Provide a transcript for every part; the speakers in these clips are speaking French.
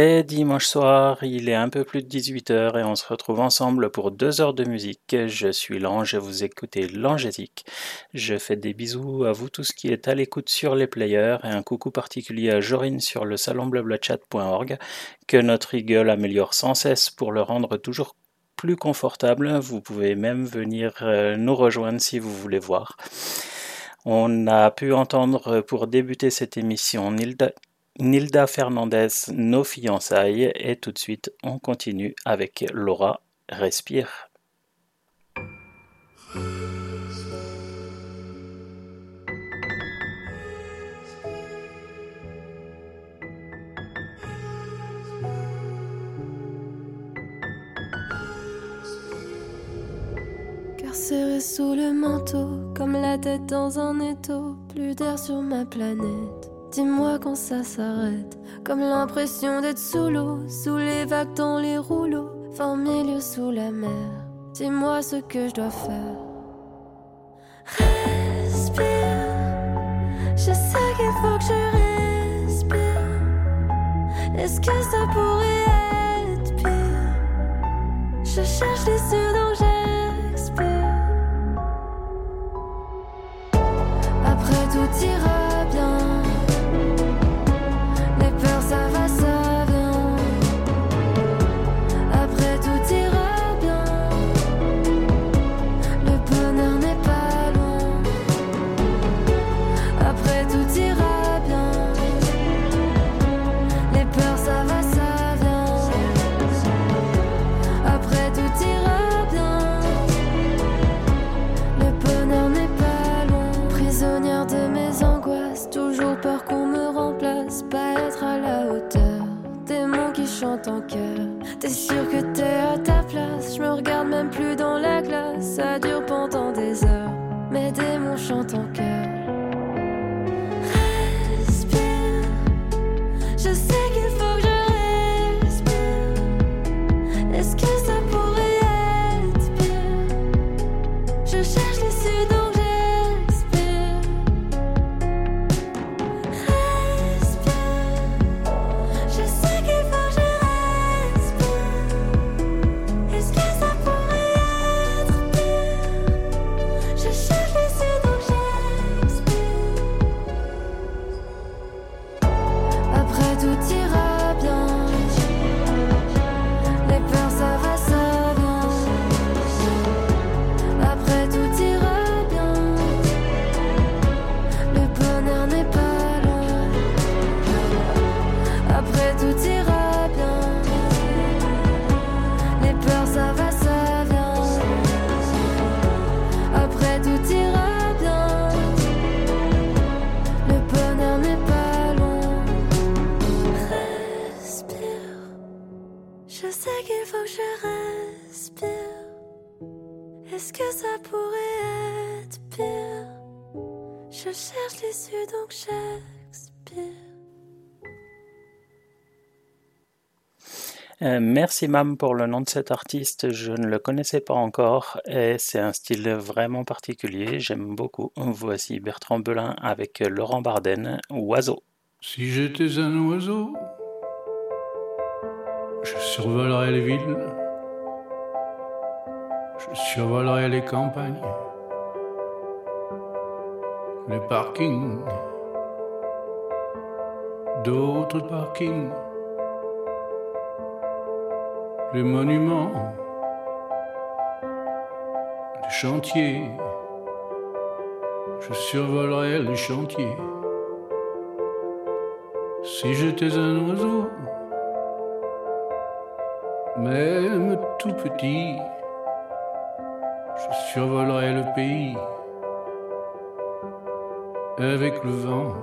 C'est dimanche soir, il est un peu plus de 18h et on se retrouve ensemble pour deux heures de musique. Je suis l'ange et vous écoutez l'angétique. Je fais des bisous à vous tous qui êtes à l'écoute sur les players et un coucou particulier à Jorine sur le salon blablachat.org que notre eagle améliore sans cesse pour le rendre toujours plus confortable. Vous pouvez même venir euh, nous rejoindre si vous voulez voir. On a pu entendre pour débuter cette émission Nilda, Nilda Fernandez, Nos fiançailles, et tout de suite on continue avec Laura Respire. Car serré sous le manteau, comme la tête dans un étau, plus d'air sur ma planète. Dis-moi quand ça s'arrête, comme l'impression d'être sous l'eau, sous les vagues dans les rouleaux, fin milieu sous la mer. Dis-moi ce que je dois faire. Respire, je sais qu'il faut que je respire. Est-ce que ça pourrait être pire? Je cherche l'issue dont j'expire. Après tout ira T'es sûr que t'es à ta place? Je me regarde même plus dans la glace. Euh, merci Mam pour le nom de cet artiste, je ne le connaissais pas encore et c'est un style vraiment particulier, j'aime beaucoup. Voici Bertrand Belin avec Laurent Barden, Oiseau. Si j'étais un oiseau, je survolerais les villes, je survolerais les campagnes, les parkings, d'autres parkings, les monuments, les chantiers, je survolerais les chantiers. Si j'étais un oiseau, même tout petit, je survolerais le pays avec le vent,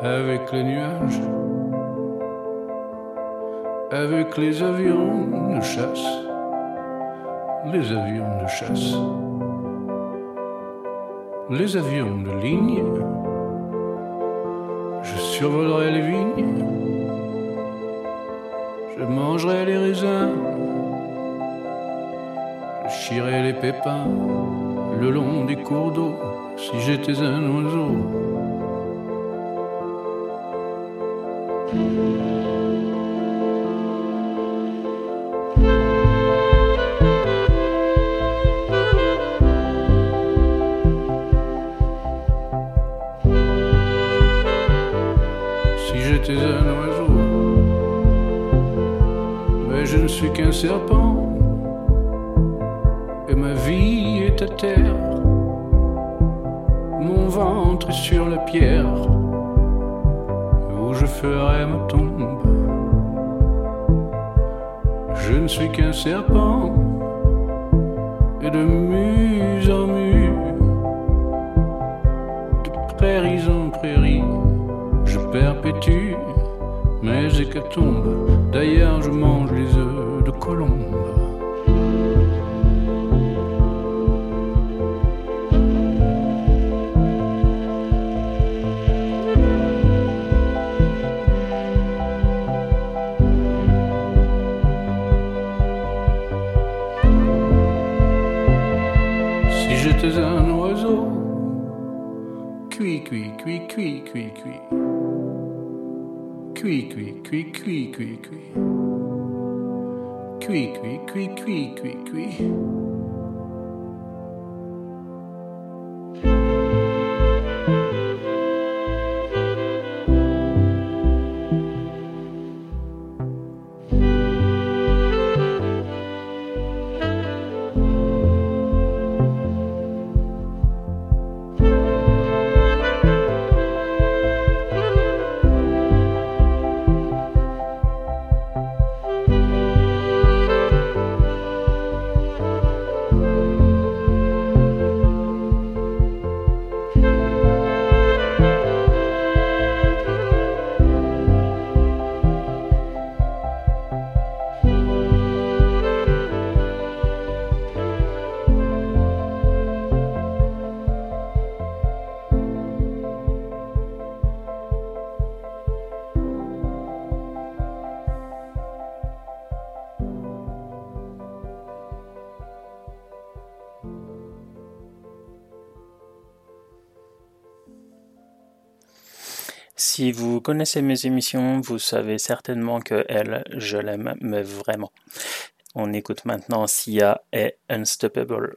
avec les nuages, avec les avions de chasse, les avions de chasse. les avions de ligne. Je survolerai les vignes. Je mangerai les raisins. Je chierai les pépins le long des cours d'eau si j'étais un oiseau. Colombe. Si j'étais un oiseau, cuit, cuit, cuit, cuit, cuit, cuit. Cuit, cuit, cuit, cuit, cuit, cuit. Cuit, cuit, cuit, cuit, cuit, cuit. Connaissez mes émissions, vous savez certainement que elle, je l'aime, mais vraiment. On écoute maintenant Sia et Unstoppable.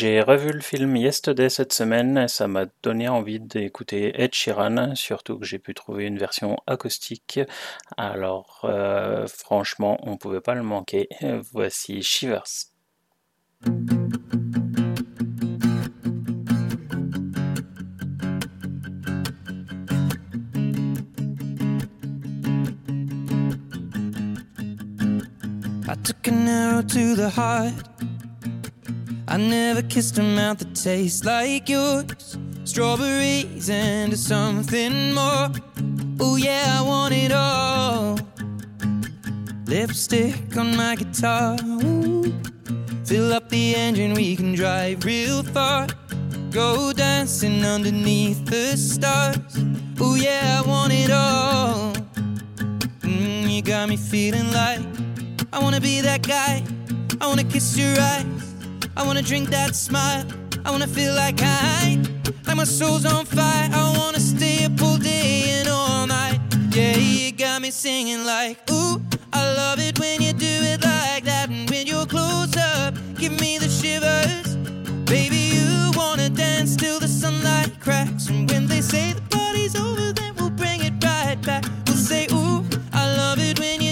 J'ai revu le film Yesterday cette semaine et ça m'a donné envie d'écouter Ed Sheeran, surtout que j'ai pu trouver une version acoustique. Alors euh, franchement, on pouvait pas le manquer. Voici Shivers. I took to the I never kissed a mouth that tastes like yours. Strawberries and something more. Oh, yeah, I want it all. Lipstick on my guitar. Ooh. Fill up the engine, we can drive real far. Go dancing underneath the stars. Oh, yeah, I want it all. Mm, you got me feeling like I wanna be that guy. I wanna kiss your eyes. I wanna drink that smile. I wanna feel like I, like my soul's on fire. I wanna stay up all day and all night. Yeah, you got me singing like, ooh, I love it when you do it like that. And when you're close up, give me the shivers. Baby, you wanna dance till the sunlight cracks. And when they say the party's over, then we'll bring it right back. We'll say, ooh, I love it when you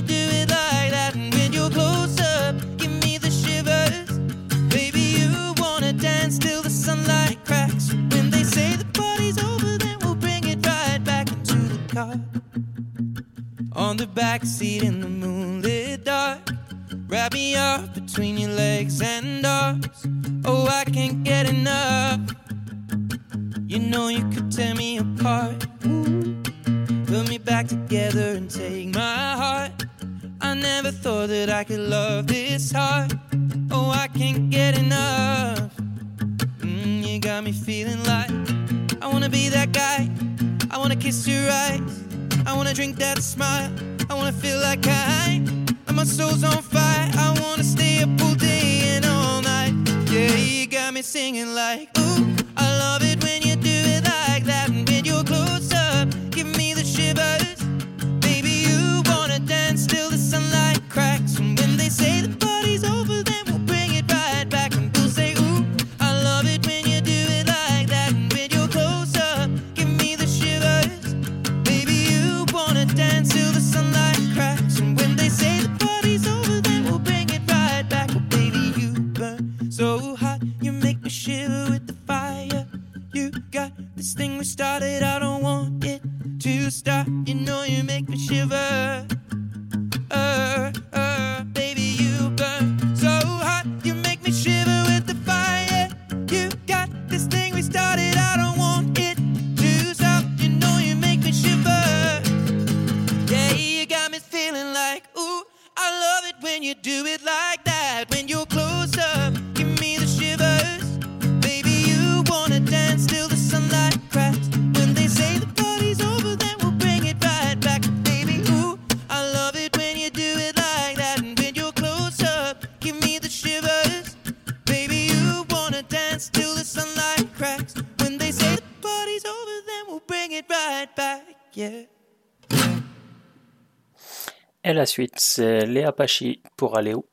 car. On the back seat in the moonlit dark. Wrap me up between your legs and arms. Oh, I can't get enough. You know you could tear me apart. Put me back together and take my heart. I never thought that I could love this hard. Oh, I can't get enough. Mm, you got me feeling like I wanna be that guy. I wanna kiss your eyes. I wanna drink that smile. I wanna feel like I, like my soul's on fire. I wanna stay up all day and all night. Yeah, you got me singing like, ooh, I love it when you Et la suite, c'est les Apaches pour aller où?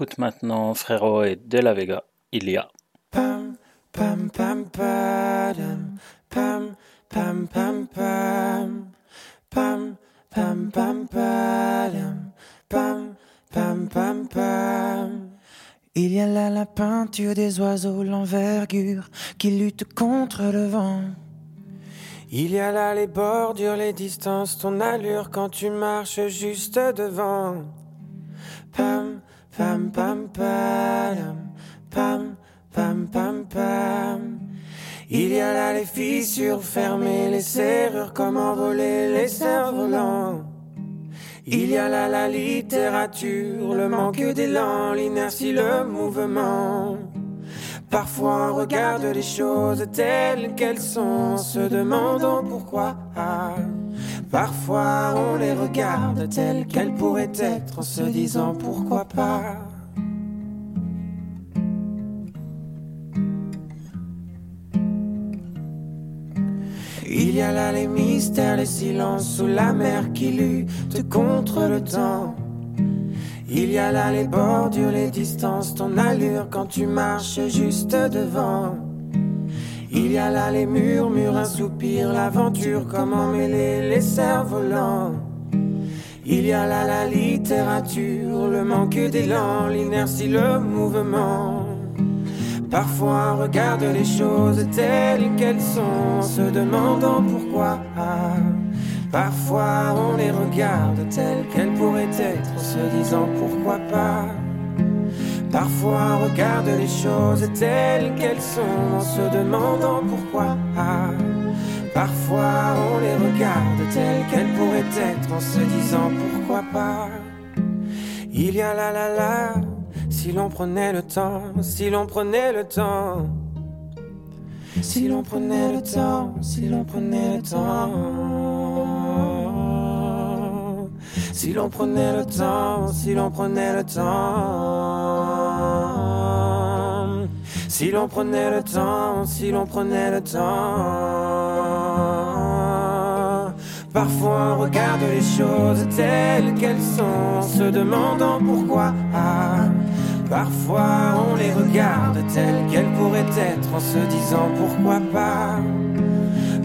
Écoute maintenant Frérot et De La Vega, il y a. Pam, pam, pam. Pam, pam, pam, pam. Pam, pam, pam. Pam, pam, pam, pam. Il y a là la peinture des oiseaux, l'envergure qui lutte contre le vent. Il y a là les bordures, les distances, ton allure quand tu marches juste devant. Pam, pam, pam, pam, pam, pam. Il y a là les fissures fermées, les serrures, comment voler les cerfs-volants. Il y a là la littérature, le manque d'élan, l'inertie, le mouvement. Parfois on regarde les choses telles qu'elles sont, se demandant pourquoi. Parfois on les regarde telles qu'elles pourraient être, en se disant pourquoi pas. Il y a là les mystères, les silences sous la mer qui luttent contre le temps. Il y a là les bordures, les distances, ton allure quand tu marches juste devant. Il y a là les murmures, un soupir, l'aventure, comment mêler les cerfs-volants. Il y a là la littérature, le manque d'élan, l'inertie, le mouvement. Parfois on regarde les choses telles qu'elles sont, se demandant pourquoi. Parfois on les regarde telles qu'elles pourraient être, se disant pourquoi pas. Parfois on regarde les choses telles qu'elles sont, en se demandant pourquoi. Parfois on les regarde telles qu'elles pourraient être en se disant pourquoi pas. Il y a la la la, si l'on prenait le temps, si l'on prenait le temps. Si l'on prenait le temps, si l'on prenait le temps. Si l'on prenait le temps, si l'on prenait le temps. Si l'on prenait le temps, si l'on prenait le temps. Parfois on regarde les choses telles qu'elles sont en se demandant pourquoi. Parfois on les regarde telles qu'elles pourraient être en se disant pourquoi pas.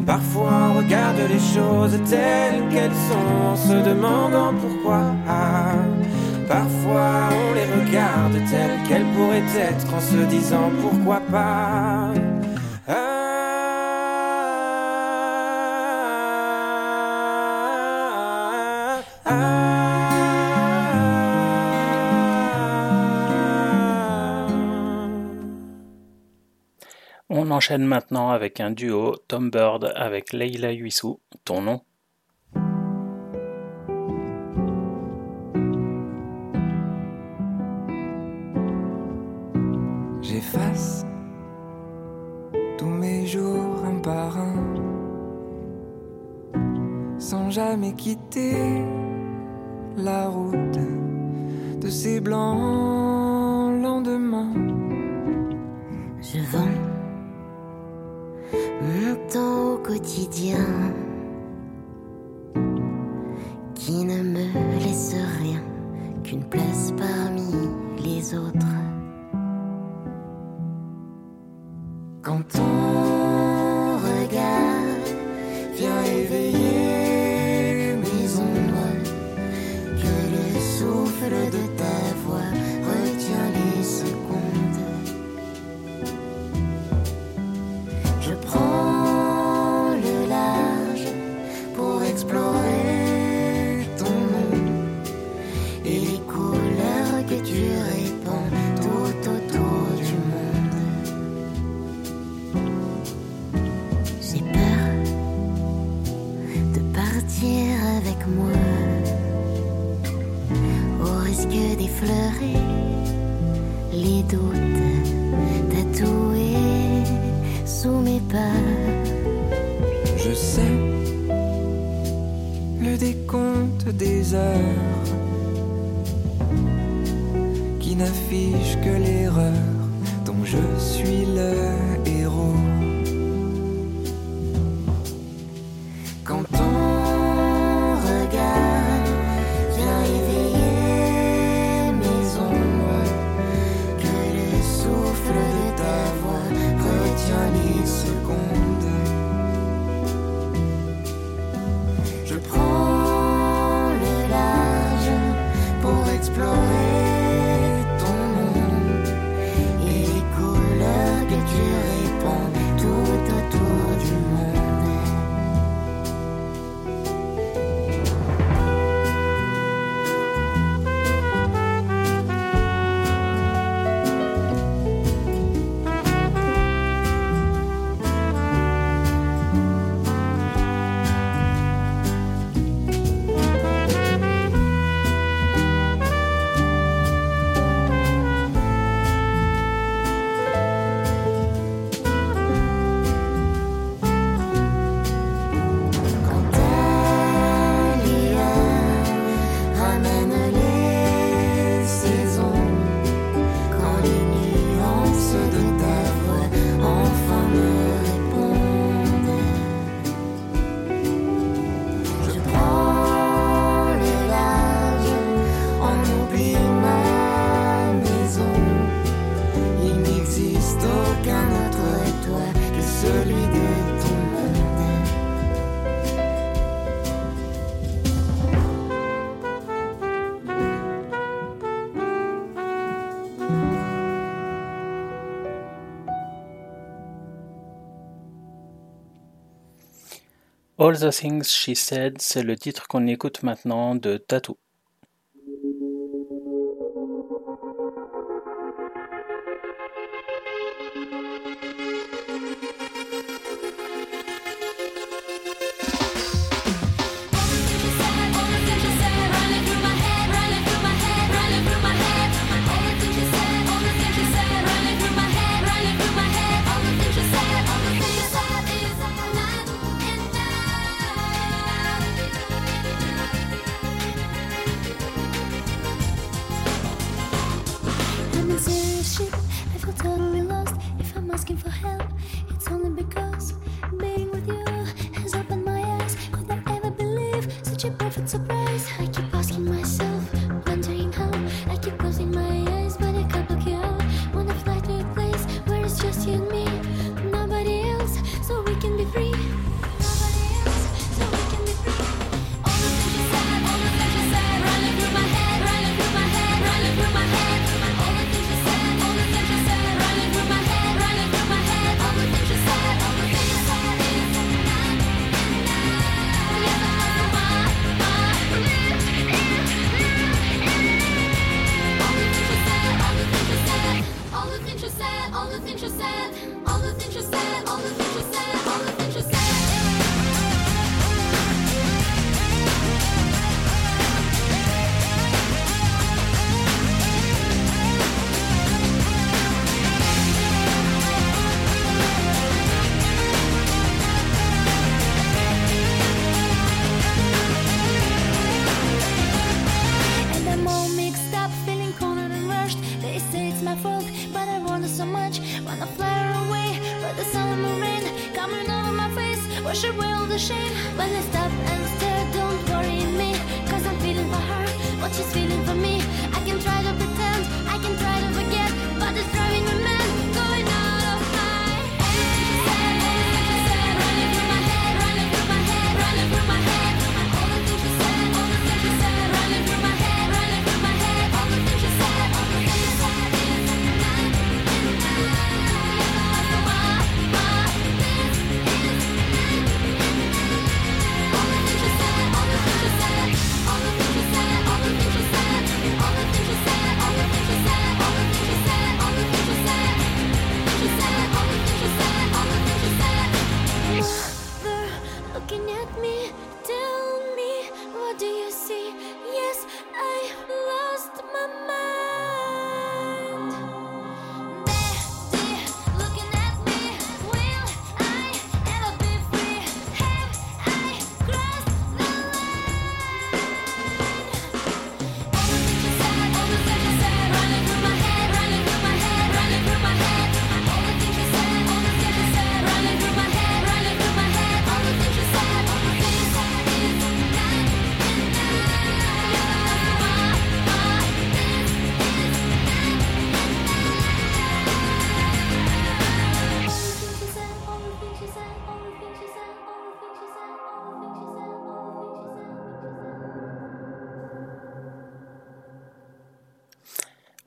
Parfois on regarde les choses telles qu'elles sont en se demandant pourquoi. Parfois on les regarde telles qu'elles pourraient être en se disant pourquoi pas. Enchaîne maintenant avec un duo Tom Bird avec Leila Huissou, ton nom. J'efface tous mes jours un par un, sans jamais quitter la route de ces blancs lendemains. Je vends mon temps au quotidien qui ne me laisse rien qu'une place parmi les autres. Quand ton regard vient éveiller mes ombres, que le souffle de doutes sous mes pas. Je sais le décompte des heures qui n'affiche que l'erreur dont je suis le All the Things She Said, c'est le titre qu'on écoute maintenant de Tattoo.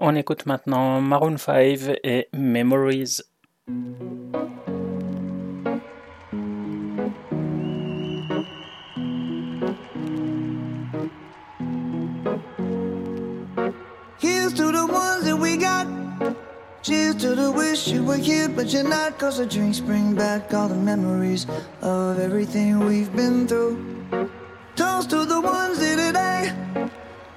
On écoute maintenant Maroon 5 et Memories. Here's to the ones that we got. Cheers to the wish you were here, but you're not. Cause the drinks bring back all the memories of everything we've been through. Toast to the ones here today.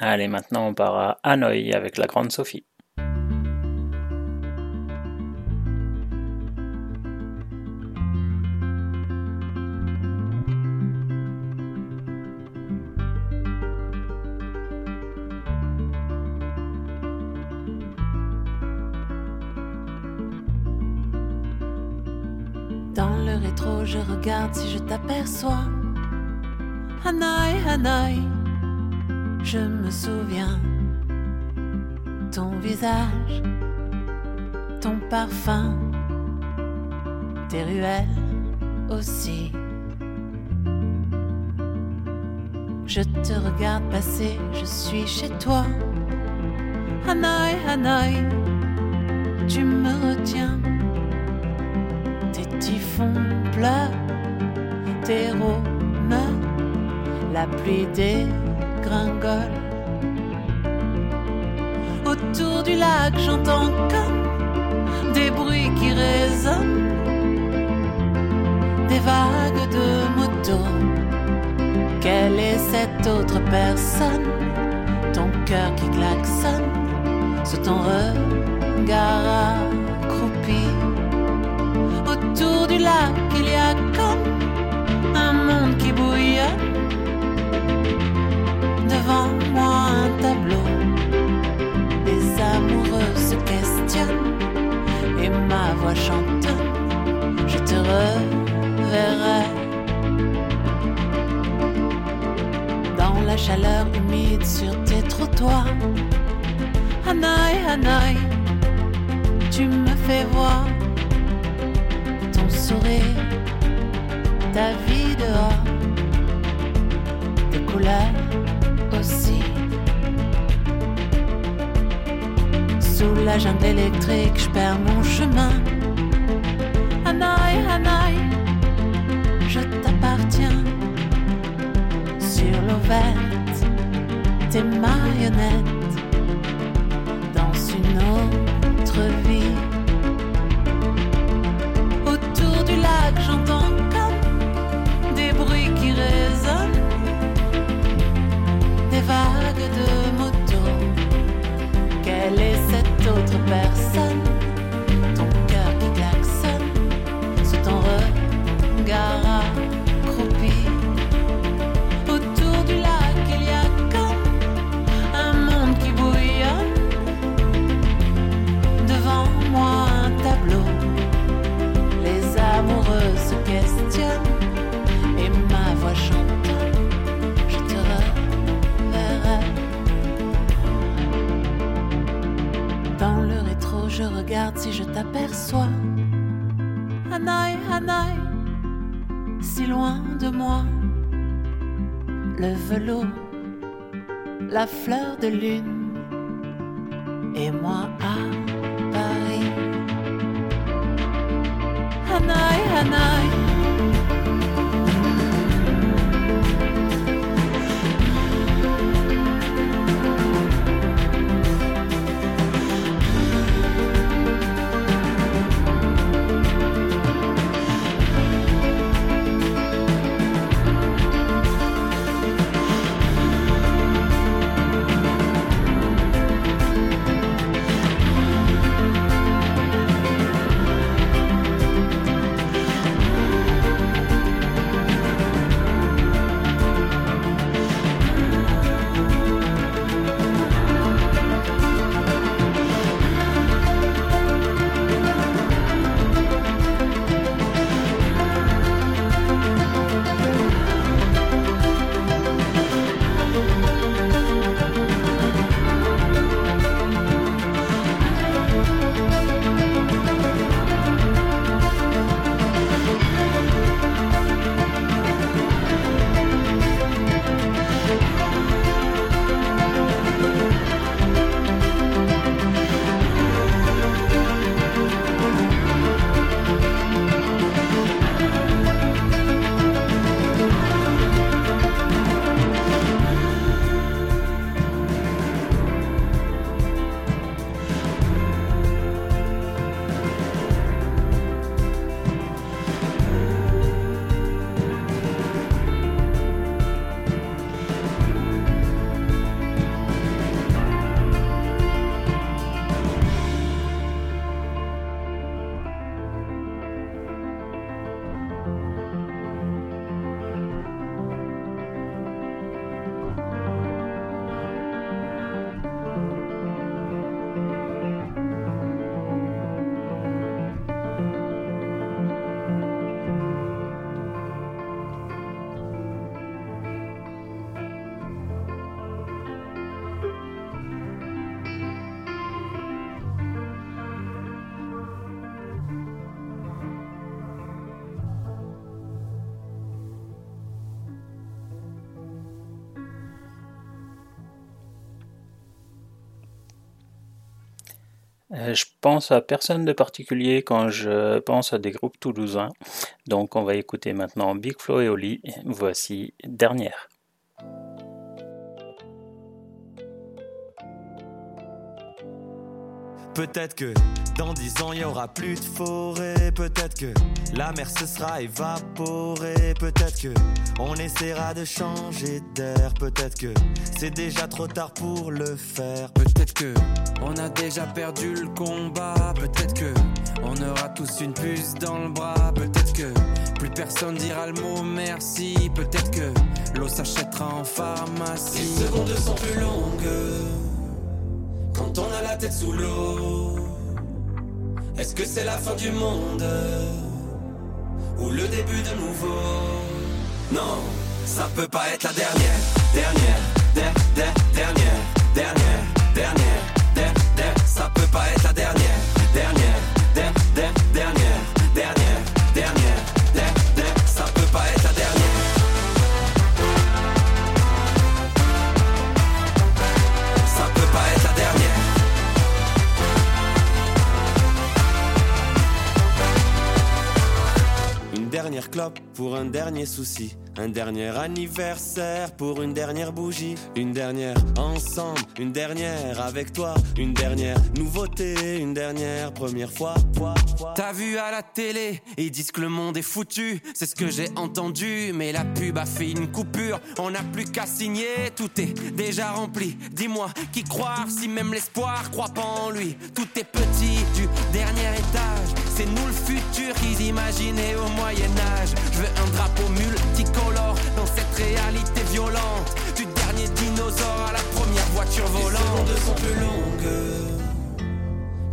Allez, maintenant on part à Hanoï avec la grande Sophie. Dans le rétro, je regarde si je t'aperçois. Hanoï, Hanoï, je me souviens. Ton visage, ton parfum, tes ruelles aussi. Je te regarde passer, je suis chez toi. Hanoï, Hanoï, tu me retiens. Tes typhons pleurent, tes rhônes, la pluie Autour du lac, j'entends comme des bruits qui résonnent, des vagues de motos. Quelle est cette autre personne? Ton cœur qui klaxonne sous ton regard accroupi. Autour du lac, il y a comme un monde qui bouillonne. Devant moi, un tableau. Les amoureux se questionnent et ma voix chantonne. Je te reverrai. Dans la chaleur humide sur tes trottoirs. Hanoï, Hanoï, tu me fais voir ton sourire, ta vie dehors, tes couleurs La jungle électrique, je perds mon chemin. Hanoï, Hanoï, je t'appartiens. Sur l'eau verte, tes marionnettes dans une autre vie. Autour du lac, j'entends comme des bruits qui résonnent, des vagues de motos. Quelle est cette autre personne Ton cœur qui klaxonne sous ton regard regarde si je t'aperçois. Hanoï, Hanoï, si loin de moi. Le velours la fleur de lune, pense à personne de particulier quand je pense à des groupes toulousains. Donc on va écouter maintenant Big Flo et Oli. Voici Dernière. Peut-être que dans dix ans il y aura plus de forêt. Peut-être que la mer se sera évaporée. Peut-être que on essaiera de changer d'air. Peut-être que c'est déjà trop tard pour le faire. Peut-être que on a déjà perdu le combat. Peut-être que on aura tous une puce dans le bras. Peut-être que plus personne dira le mot merci. Peut-être que l'eau s'achètera en pharmacie. Les secondes sont plus longues quand on a la tête sous l'eau. Est-ce que c'est la fin du monde ou le début de nouveau? Non, ça peut pas être la dernière, dernière, der, der, dernière, dernière, dernière, der, der, ça peut pas être dernière clope pour un dernier souci. Un dernier anniversaire pour une dernière bougie. Une dernière ensemble, une dernière avec toi. Une dernière nouveauté, une dernière première fois. T'as vu à la télé, ils disent que le monde est foutu. C'est ce que j'ai entendu, mais la pub a fait une coupure. On n'a plus qu'à signer, tout est déjà rempli. Dis-moi, qui croire si même l'espoir croit pas en lui? Tout est petit du dernier étage. C'est nous le futur qu'ils imaginaient au Moyen-Âge. Je veux un drapeau multicolore dans cette réalité violente. Du dernier dinosaure à la première voiture Les volante. secondes sont plus longues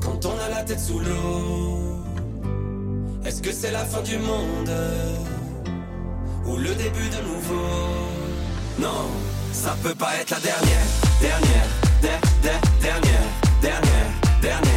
quand on a la tête sous l'eau. Est-ce que c'est la fin du monde ou le début de nouveau? Non, ça peut pas être la dernière, dernière, der, der, dernière, dernière, dernière,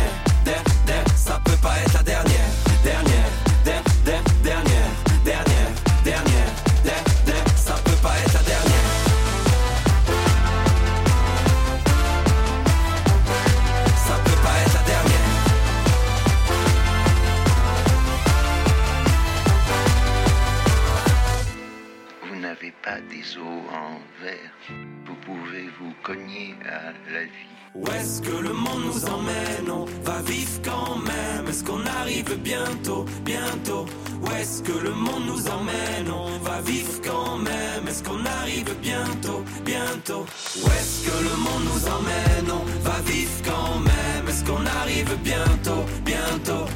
Où est-ce que le monde nous emmène? On va vivre quand même. Est-ce qu'on arrive bientôt, bientôt? Où est-ce que le monde nous emmène? On va vivre quand même. Est-ce qu'on arrive bientôt, bientôt? Où est-ce que le monde nous emmène? On va vivre quand même. Est-ce qu'on arrive bientôt, bientôt?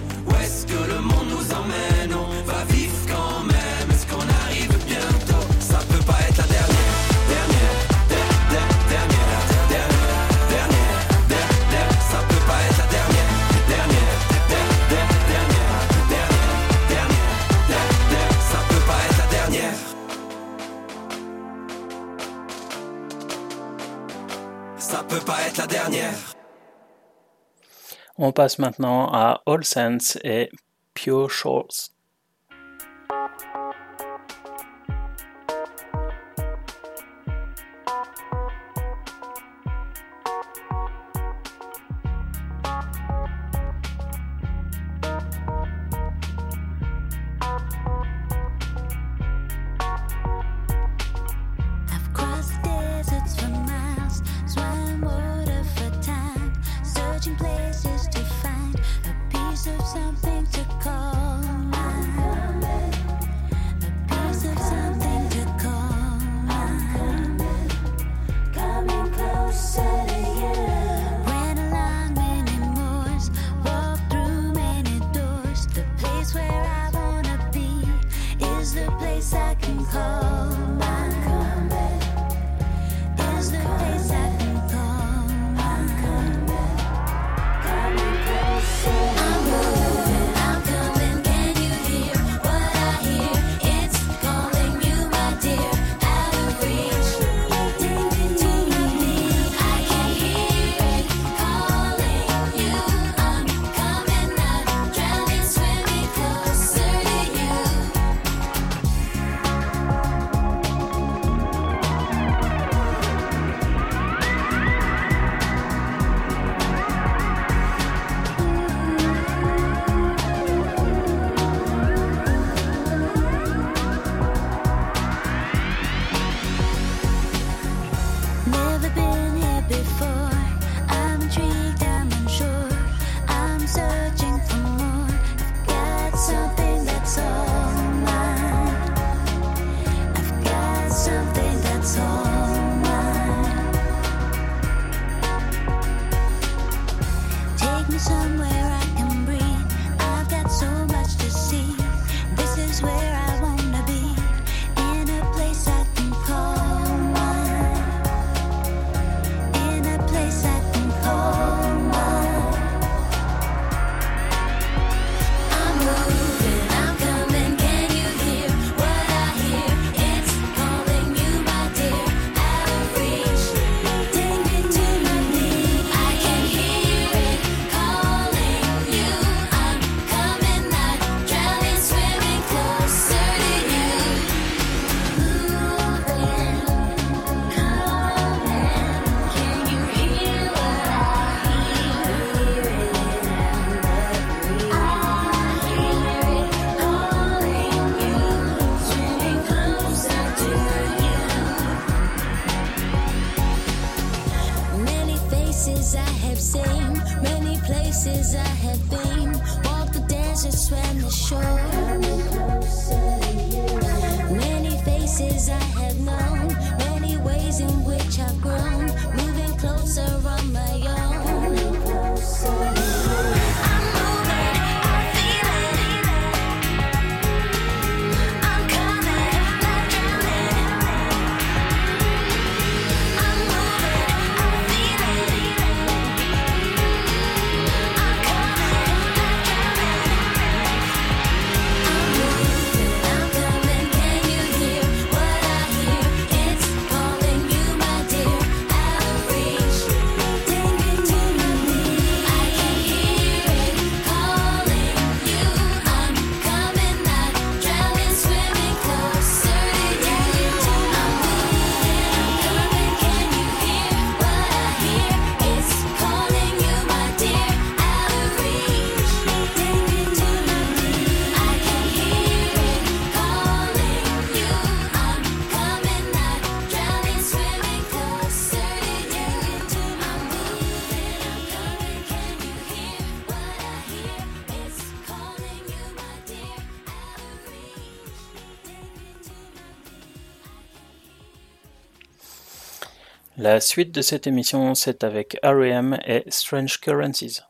On passe maintenant à All Saints et Pure Shores. La suite de cette émission, c'est avec R.E.M. et Strange Currencies.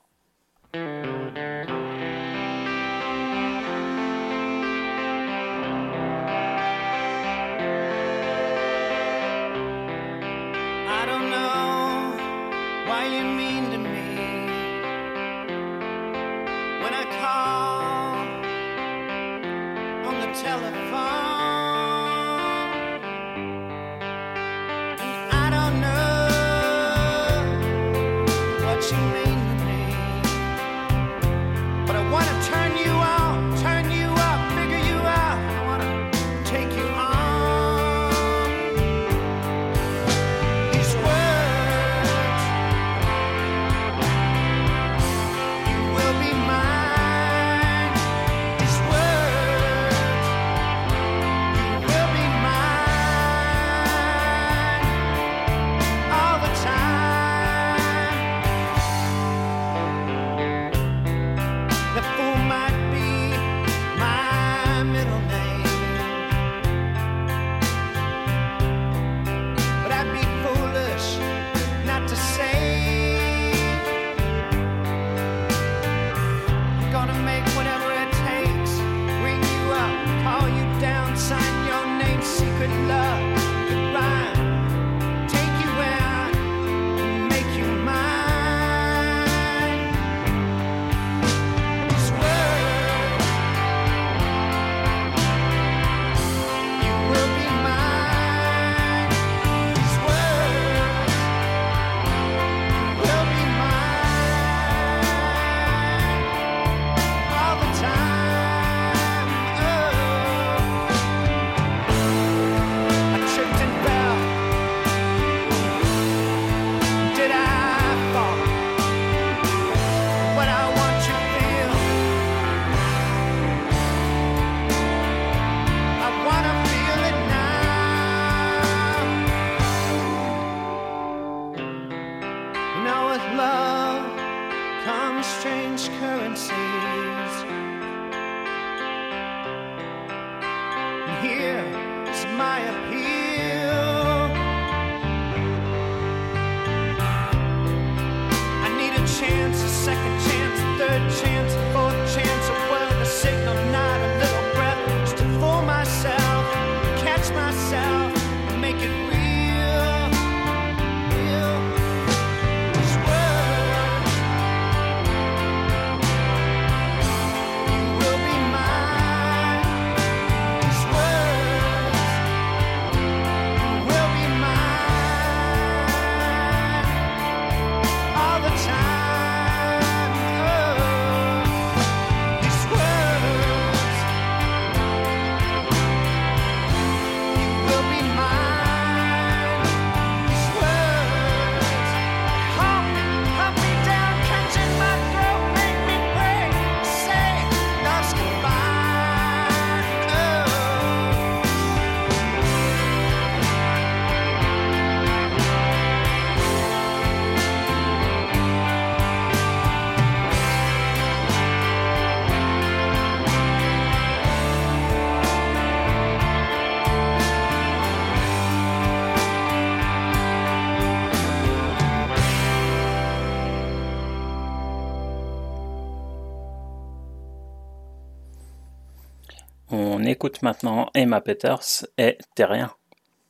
Écoute maintenant Emma Peters et Terrien.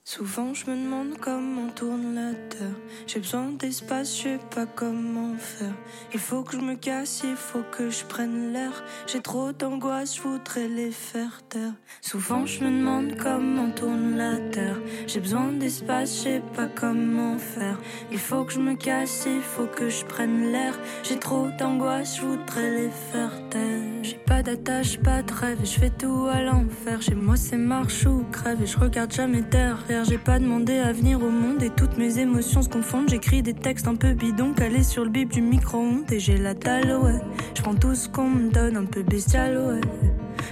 Souvent je me demande comment tourne la terre. J'ai besoin d'espace, je sais pas comment faire. Il faut que je me casse, il faut que je prenne l'air. J'ai trop d'angoisse, je voudrais les faire taire. Souvent je me demande comment tourne la terre. J'ai besoin d'espace, je sais pas comment faire. Il faut que je me casse, il faut que je prenne l'air. J'ai trop d'angoisse, je voudrais les faire taire. J'ai pas d'attache, pas de rêve, je fais tout à l'enfer. Chez moi c'est marche ou crève et je regarde jamais derrière. J'ai pas demandé à venir au monde et toutes mes émotions se confondent. J'écris des textes un peu bidons calés sur le bip du micro-ondes et j'ai la dalle, ouais. Je prends tout ce qu'on me donne, un peu bestial, ouais.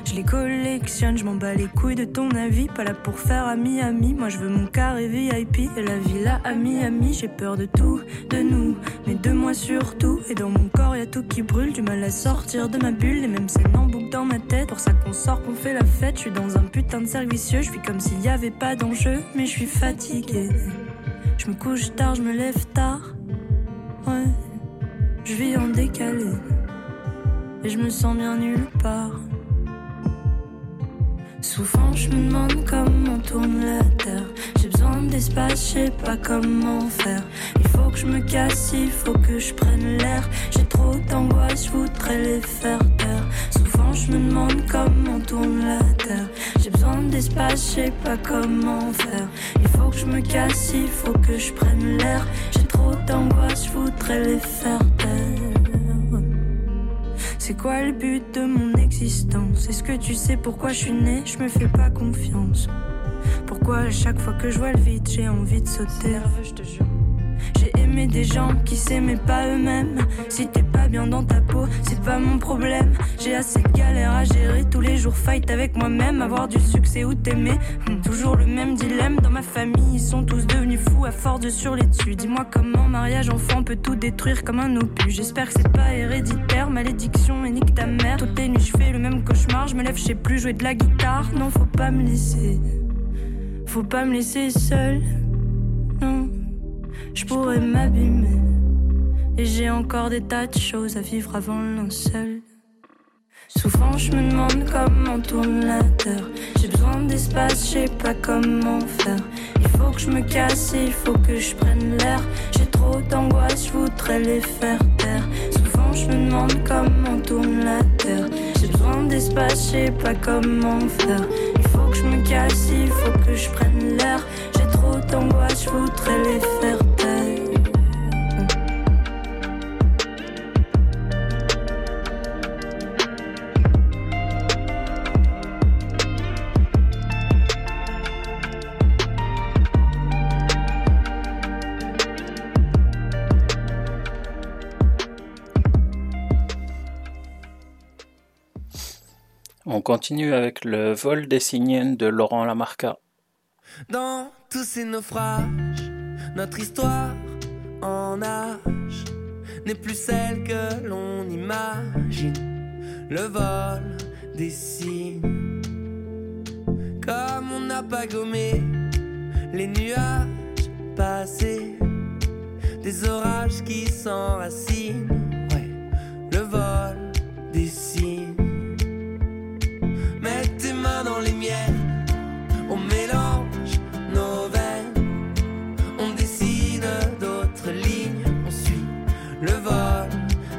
Je les collectionne, je m'en bats les couilles de ton avis. Pas là pour faire ami-ami, moi je veux mon carré VIP. Et la villa à Miami, j'ai peur de tout, de nous, mais de moi surtout. Et dans mon corps y a tout qui brûle, du mal à sortir de ma bulle. Les mêmes scènes en boucle dans ma tête, pour ça qu'on sort, qu'on fait la fête. Je suis dans un putain de cercle vicieux, je suis comme s'il y avait pas d'enjeu, mais je suis fatiguée. Je me couche tard, je me lève tard. Ouais, je vis en décalé. Et je me sens bien nulle part. Souvent je me demande comment tourne la terre. J'ai besoin d'espace, je sais pas comment faire. Il faut que je me casse, il faut que je prenne l'air. J'ai trop d'angoisse, je voudrais les faire taire. Souvent je me demande comment je sais pas comment faire. Il faut que je me casse, il faut que je prenne l'air. J'ai trop d'angoisse, je voudrais les faire taire. C'est quoi le but de mon existence? Est-ce que tu sais pourquoi je suis né? Je me fais pas confiance. Pourquoi à chaque fois que je vois le vide, j'ai envie de sauter? Je te jure. J'ai aimé des gens qui s'aimaient pas eux-mêmes. Si t'es pas bien dans ta peau, c'est pas mon problème. J'ai assez de galères à gérer tous les jours, fight avec moi-même, avoir du succès ou t'aimer. Hum, toujours le même dilemme dans ma famille, ils sont tous devenus fous à force de sur les dessus. Dis-moi comment mariage enfant peut tout détruire comme un opus. J'espère que c'est pas héréditaire, malédiction et nique ta mère. Toutes les nuits je fais le même cauchemar, je me lève, je sais plus jouer de la guitare. Non, faut pas me laisser, faut pas me laisser seule. Je pourrais m'abîmer. Et j'ai encore des tas de choses à vivre avant le linceul. Souvent je me demande comment tourne la terre. J'ai besoin d'espace, je sais pas comment faire. Il faut que je me casse, il faut que je prenne l'air. J'ai trop d'angoisse, je voudrais les faire taire. Souvent je me demande comment tourne la terre. J'ai besoin d'espace, je sais pas comment faire. Il faut que je me casse, il faut que je prenne l'air. J'ai trop d'angoisse, je voudrais les faire taire. On continue avec le vol des cygnes de Laurent Lamarca. Dans tous ces naufrages, notre histoire en âge n'est plus celle que l'on imagine. Le vol des signes, comme on n'a pas gommé les nuages passés, des orages qui s'enracinent. Ouais, le vol des signes. Dans les miennes, on mélange nos veines, on dessine d'autres lignes, on suit le vol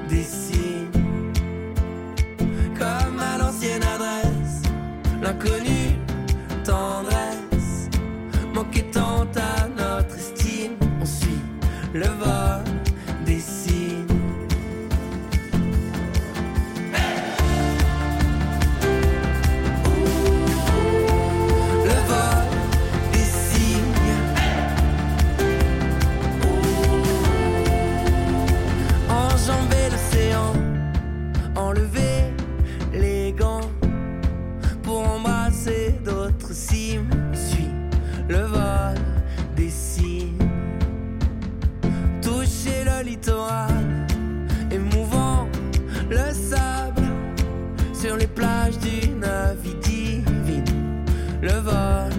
des signes. Comme à l'ancienne adresse, l'inconnu tendresse, manquait tant à notre estime, on suit le vol littoral, émouvant le sable sur les plages d'une vie divine. Le vol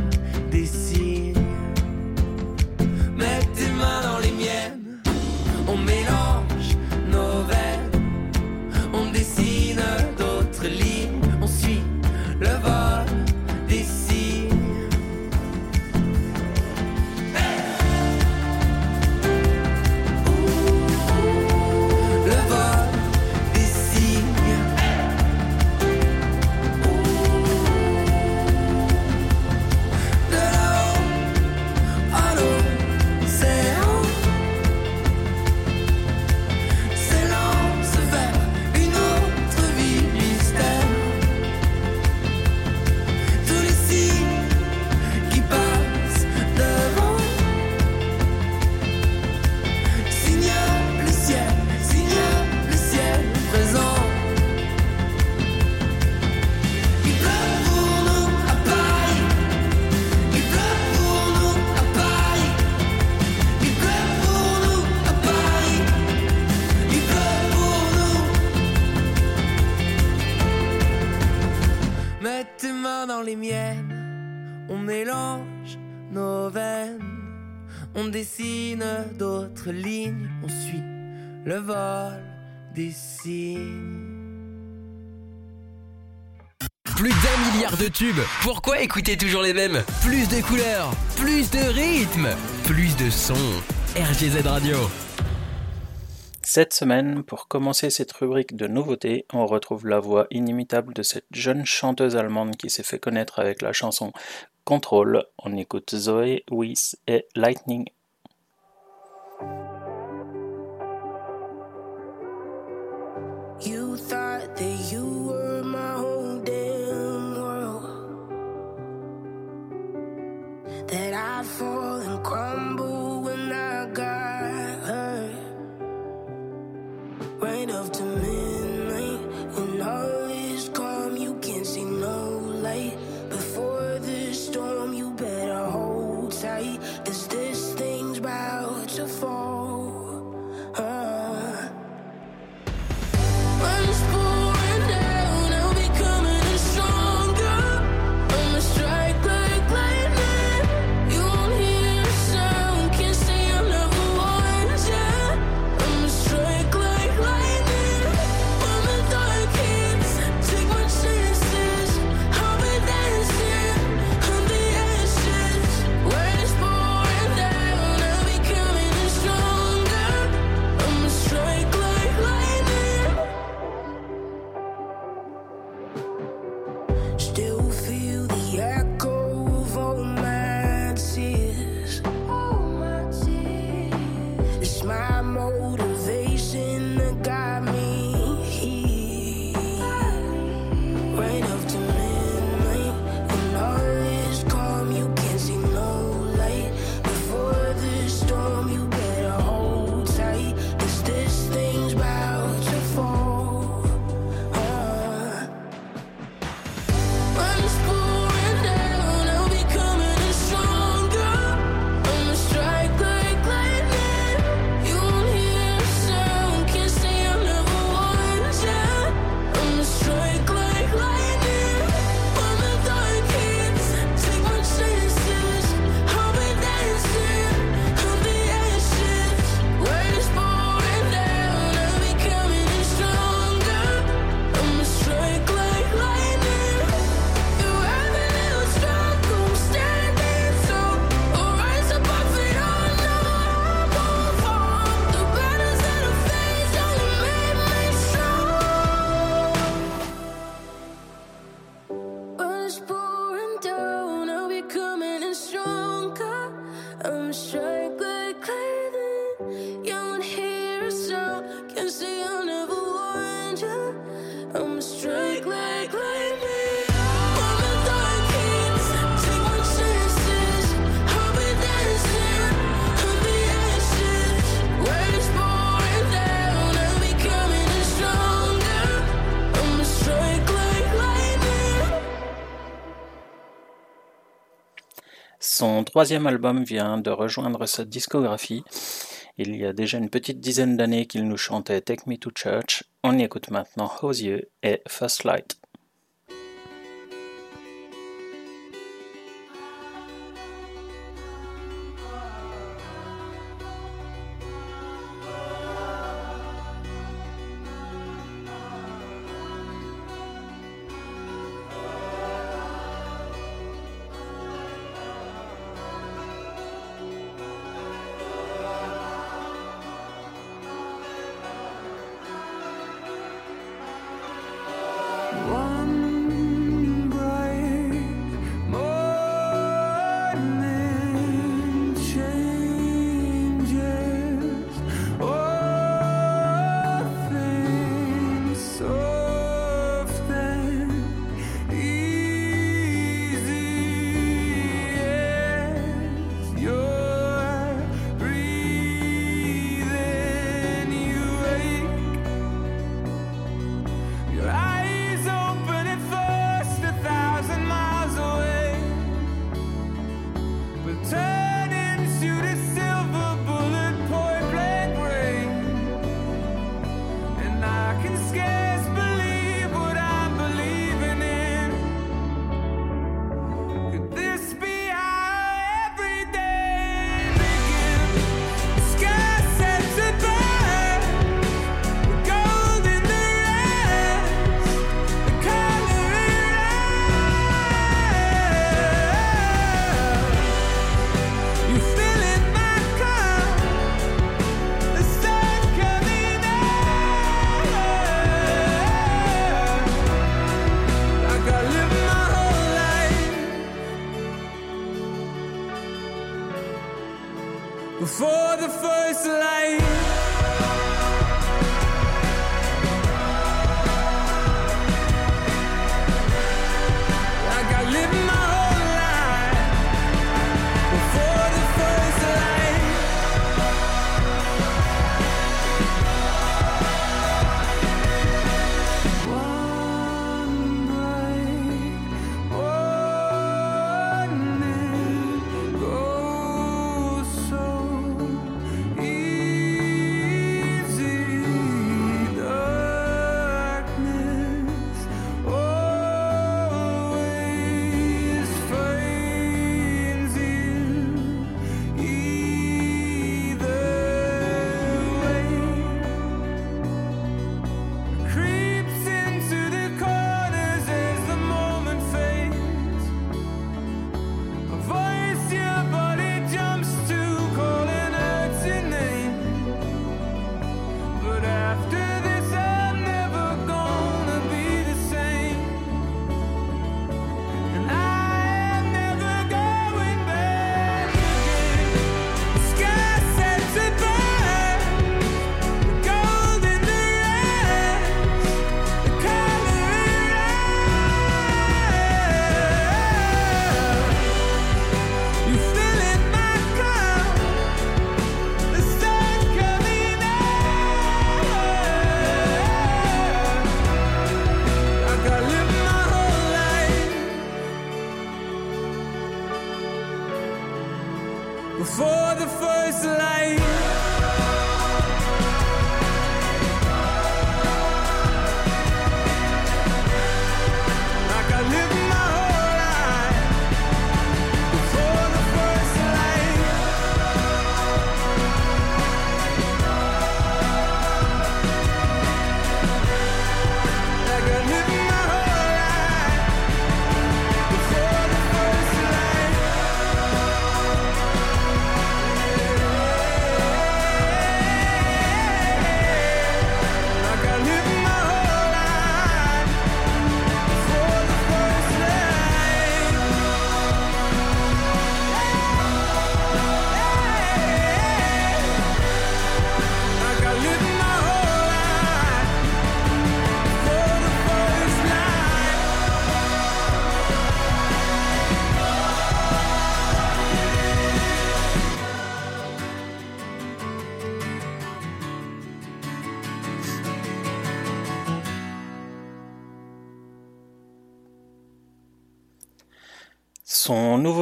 Pourquoi écouter toujours les mêmes? Plus de couleurs, plus de rythme, plus de sons. RGZ Radio. Cette semaine, pour commencer cette rubrique de nouveautés, on retrouve la voix inimitable de cette jeune chanteuse allemande qui s'est fait connaître avec la chanson Control. On écoute Zoé Weiss et Lightning that I fall and crumble when I got hurt. Right up to midnight, when all is calm, you can't see no light. Before the storm, you better hold tight. Son troisième album vient de rejoindre sa discographie. Il y a déjà une petite dizaine d'années qu'il nous chantait Take Me to Church. On y écoute maintenant Hosier et First Light.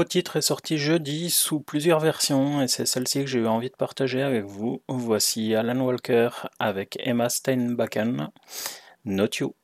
Titre est sorti jeudi sous plusieurs versions et c'est celle-ci que j'ai eu envie de partager avec vous. Voici Alan Walker avec Emma Steinbacken, Not You.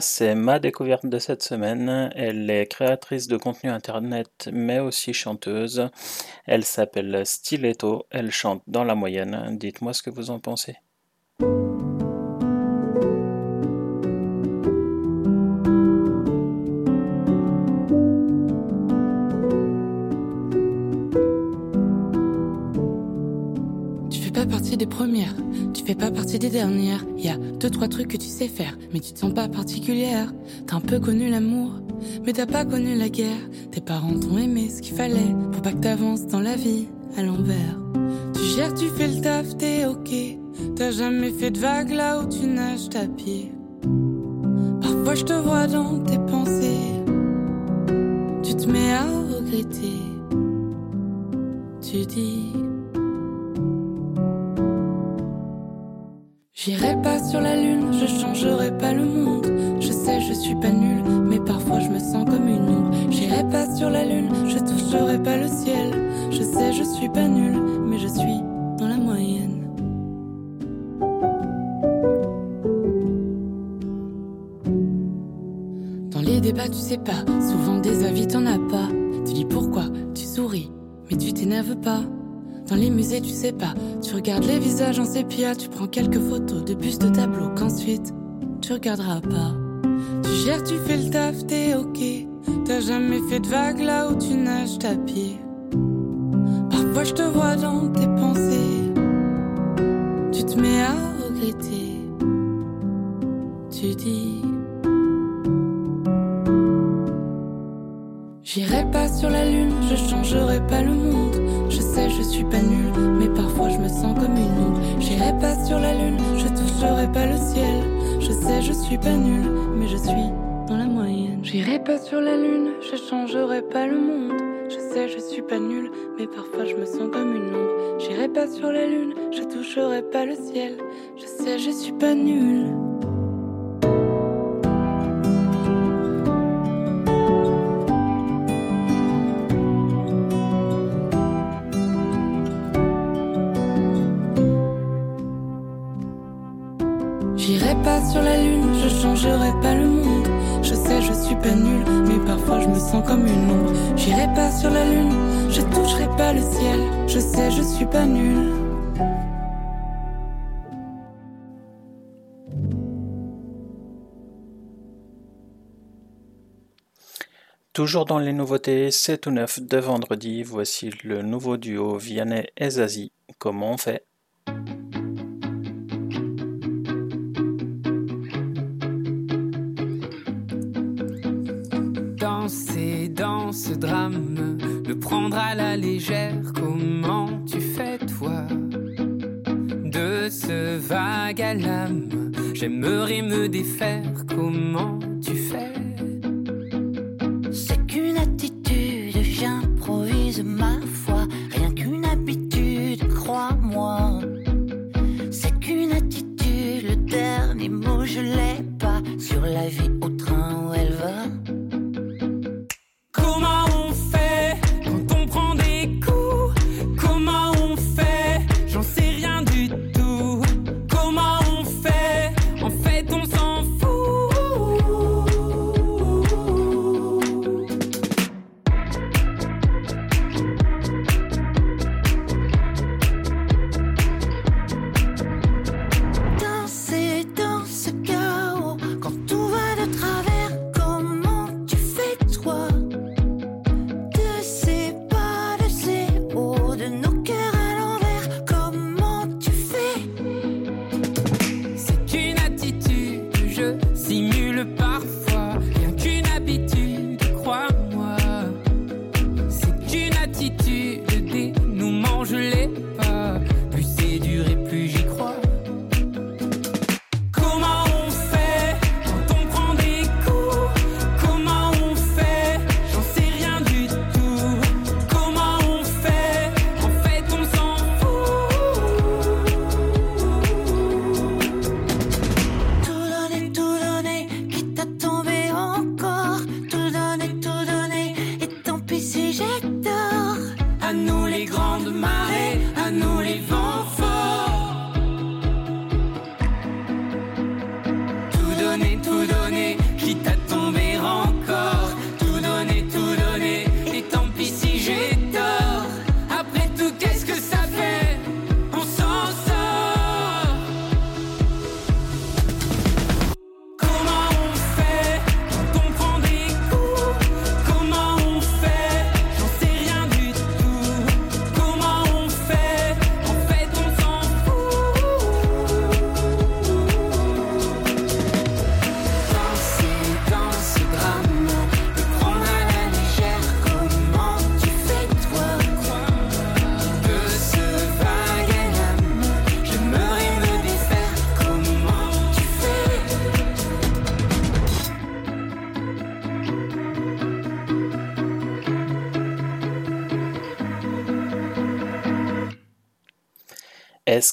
C'est ma découverte de cette semaine. Elle est créatrice de contenu internet, mais aussi chanteuse. Elle s'appelle Stiletto. Elle chante dans la moyenne. Dites-moi ce que vous en pensez. Tu fais pas partie des premières, fais pas partie des dernières. Y a deux trois trucs que tu sais faire, mais tu te sens pas particulière. T'as un peu connu l'amour, mais t'as pas connu la guerre. Tes parents t'ont aimé ce qu'il fallait pour pas que t'avances dans la vie à l'envers. Tu gères, tu fais le taf, t'es ok. T'as jamais fait de vague là où tu nages ta pied. Parfois je te vois dans tes pensées. Tu te mets à regretter. Tu dis. J'irai pas sur la lune, je changerai pas le monde. Je sais, je suis pas nulle, mais parfois je me sens comme une ombre. J'irai pas sur la lune, je toucherai pas le ciel. Je sais, je suis pas nulle, mais je suis dans la moyenne. Dans les débats, tu sais pas, souvent des avis t'en as pas. Tu dis pourquoi, tu souris, mais tu t'énerves pas. Dans les musées, tu sais pas, tu regardes les visages en sépia, tu prends quelques photos de bustes de tableaux qu'ensuite tu regarderas pas. Tu gères, tu fais le taf, t'es ok. T'as jamais fait de vague là où tu nages ta pied. Parfois je te vois dans tes pensées. Tu te mets à regretter. Tu dis. J'irai pas sur la lune, je changerai pas le monde. Je sais, je suis pas nulle, mais parfois je me sens comme une ombre. J'irai pas sur la lune, je toucherai pas le ciel. Je sais, je suis pas nulle, mais je suis dans la moyenne. J'irai pas sur la lune, je changerai pas le monde. Je sais, je suis pas nulle, mais parfois je me sens comme une ombre. J'irai pas sur la lune, je toucherai pas le ciel. Je sais, je suis pas nulle. Pas sur la lune, je changerai pas le monde. Je sais, je suis pas nulle, mais parfois je me sens comme une ombre. J'irai pas sur la lune, je toucherai pas le ciel. Je sais, je suis pas nulle. Toujours dans les nouveautés, c'est tout neuf de vendredi. Voici le nouveau duo Vianney et Zazie. Comment on fait? Danser dans ce drame, le prendre à la légère, comment tu fais toi? De ce vague à l'âme, j'aimerais me défaire, comment tu fais?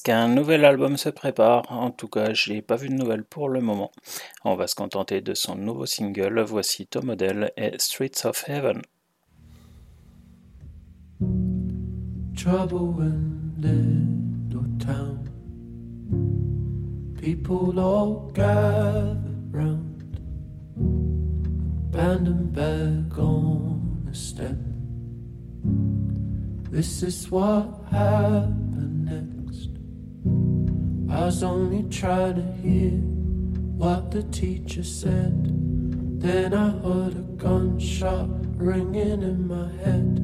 Qu'un nouvel album se prépare En tout cas, j'ai pas vu de nouvelles pour le moment. On va se contenter de son nouveau single. Voici Tom Model et Streets of Heaven. trouble in little town. People all gather round, abandoned bag on a step. This is what. I was only trying to hear what the teacher said. Then I heard a gunshot ringing in my head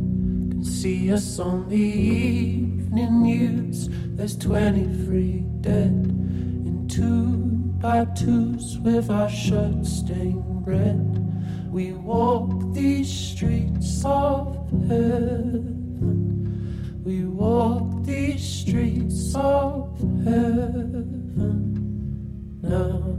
Can see us on the evening news. There's 23 dead in two by twos with our shirts stained red. We walk these streets of heaven. Walk these streets of heaven now.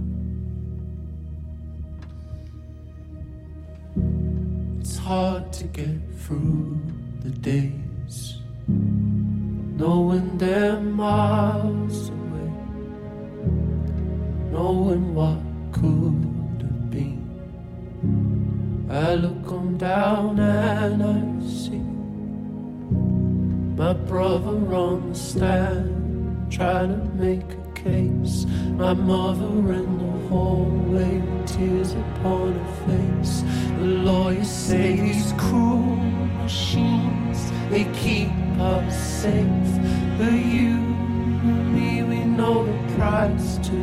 It's hard to get through the days, knowing they're miles away, knowing what could have been. I look on down and I see my brother on the stand, trying to make a case. My mother in the hallway, tears upon her face. The lawyers say these cruel machines, they keep us safe. But you and me, we know the price to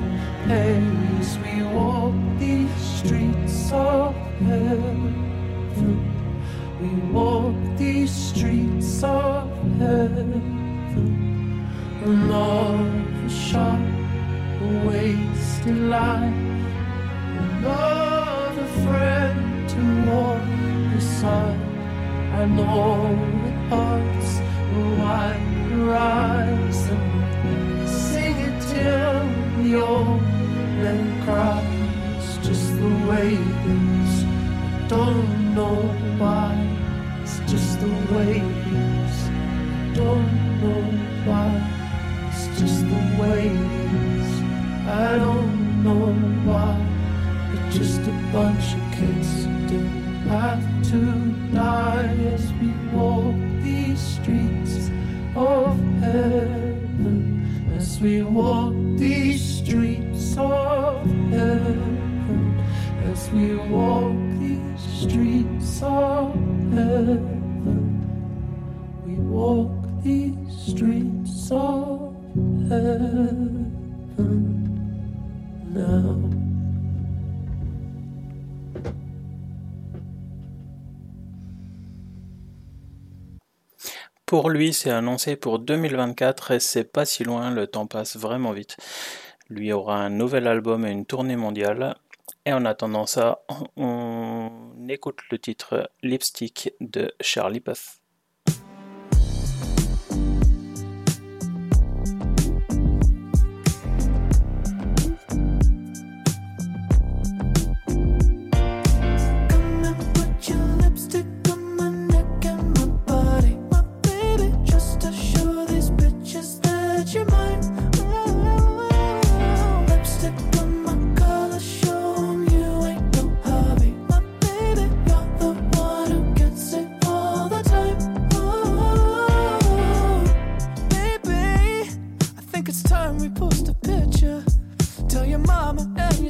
pay as we walk these streets of heaven. We walk these streets of heaven. Another shot, a wasted life. Another friend to walk beside. I know it hurts why your eyes and sing it till the old man cries just the way it is. I don't know why, it's just the way it is. I don't know why, it's just the way it is. I don't know why, it's just a bunch of kids who didn't have to die as we walk these streets of heaven. As we walk these streets of heaven. As we walk these streets of heaven. We walk Pour lui, c'est annoncé pour 2024 et c'est pas si loin, le temps passe vraiment vite. Lui aura un nouvel album et une tournée mondiale. Et en attendant ça, on écoute le titre Lipstick de Charlie Puth.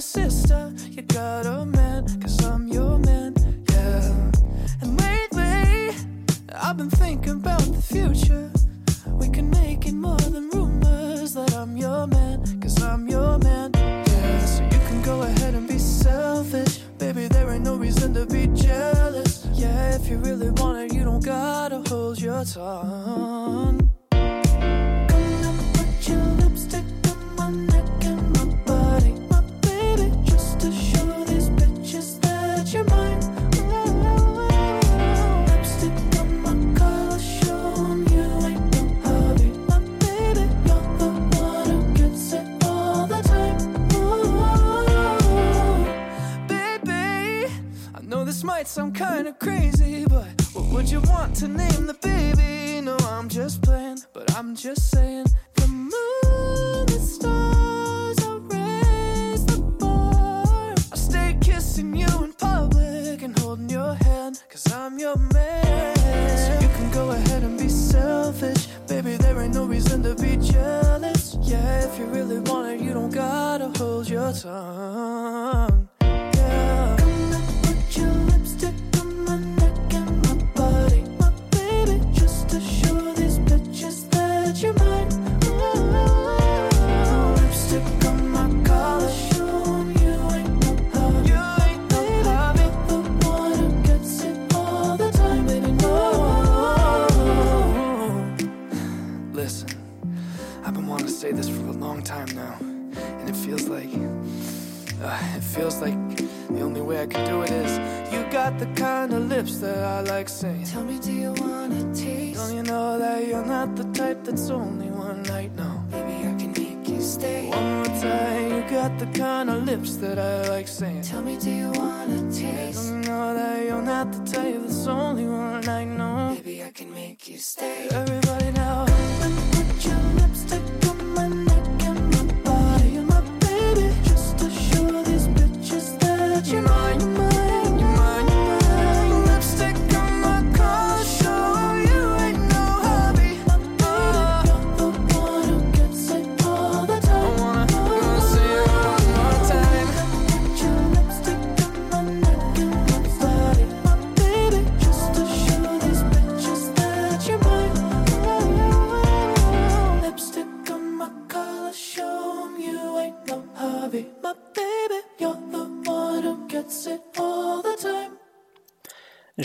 Sister you got a man, cause I'm your man, yeah. And lately, I've been thinking about the future. We can make it more than rumors that I'm your man, cause I'm your man, yeah. So you can go ahead and be selfish. Baby, there ain't no reason to be jealous. Yeah, if you really want it, you don't gotta hold your tongue. Sound kind of crazy, but what would you want to name the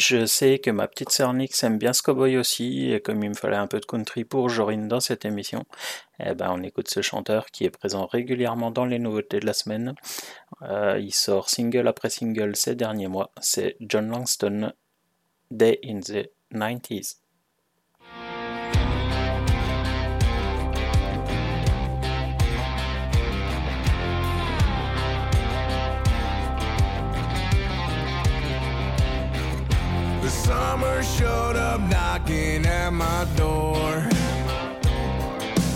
je sais que ma petite sœur Nix aime bien ce cowboy aussi, et comme il me fallait un peu de country pour Jorine dans cette émission, eh ben on écoute ce chanteur qui est présent régulièrement dans les nouveautés de la semaine. Euh, il sort single après single ces derniers mois. C'est John Langston, Day in the 90s. The summer showed up knocking at my door.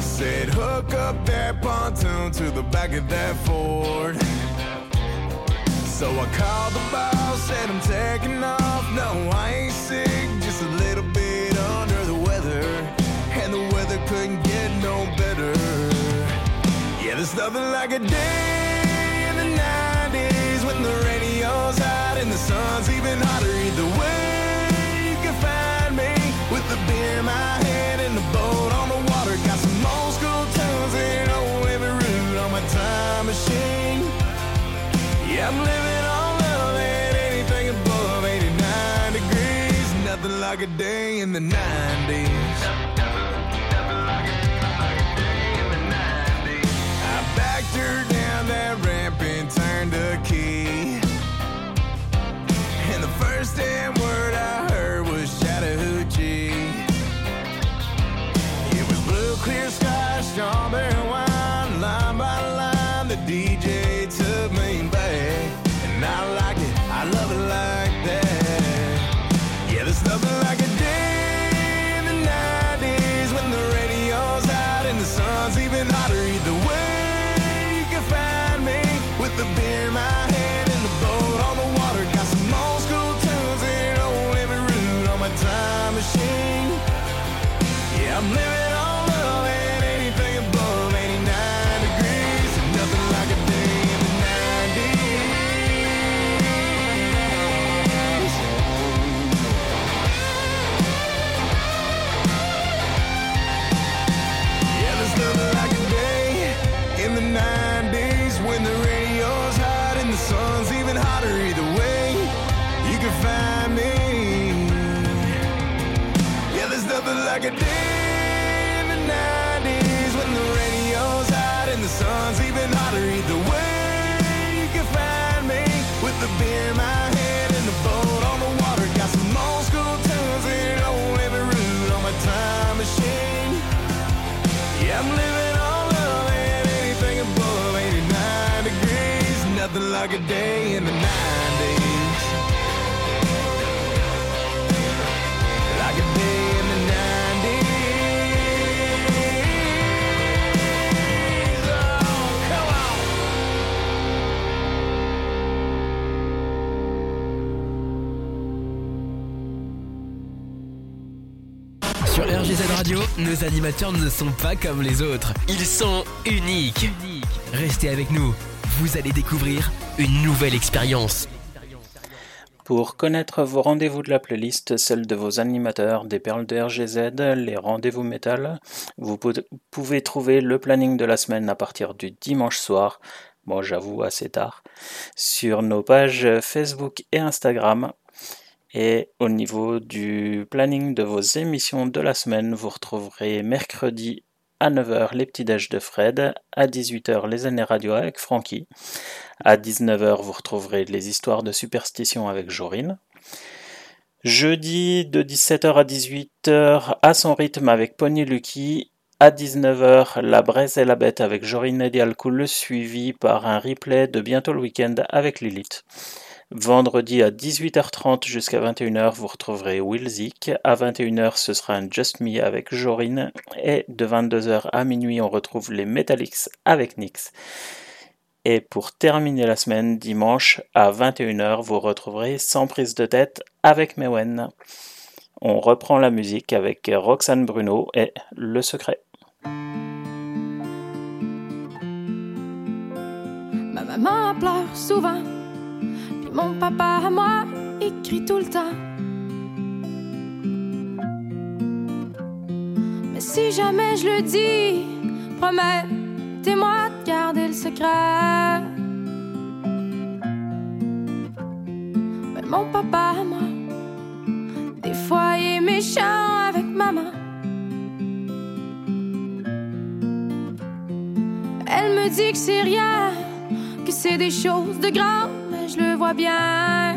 Said, hook up that pontoon to the back of that Ford. So I called the boss, said I'm taking off. No, I ain't sick, just a little bit under the weather. And the weather couldn't get no better. Yeah, there's nothing like a day in the 90s when the radio's out and the sun's even hotter. I'm living on love and anything above 89 degrees. Nothing like a day in the 90s. Nothing like a day in the '90s. I backed her down that ramp and turned a key. And the first damn word I heard was Chattahoochee. It was blue, clear sky, strawberry. Nos animateurs ne sont pas comme les autres. Ils sont uniques. Restez avec nous. Vous allez découvrir une nouvelle expérience. Pour connaître vos rendez-vous de la playlist, celle de vos animateurs des perles de RGZ, les rendez-vous métal, vous pou- pouvez trouver le planning de la semaine à partir du dimanche soir, bon j'avoue assez tard, sur nos pages Facebook et Instagram. Et au niveau du planning de vos émissions de la semaine, vous retrouverez mercredi à 9h les petits déj de Fred, à 18h les années radio avec Francky, à 19h vous retrouverez les histoires de superstition avec Jorine. Jeudi de 17h à 18h à son rythme avec Pony Lucky. À 19h, La Braise et la Bête avec Jorine et Dialcool, suivi par un replay de Bientôt le week-end avec Lilith. Vendredi à 18h30 jusqu'à 21h, vous retrouverez Will Zik. À 21h, ce sera un Just Me avec Jorine. Et de 22h à minuit, on retrouve les Metallics avec Nyx. Et pour terminer la semaine, dimanche à 21h, vous retrouverez Sans prise de tête avec Mewen. On reprend la musique avec Roxane Bruno et Le Secret. Ma maman pleure souvent, mon papa à moi écrit tout le temps. Mais si jamais je le dis, promettez-moi de garder le secret. Mais mon papa à moi, des fois il est méchant avec maman. Elle me dit que c'est rien, que c'est des choses de grand, je le vois bien.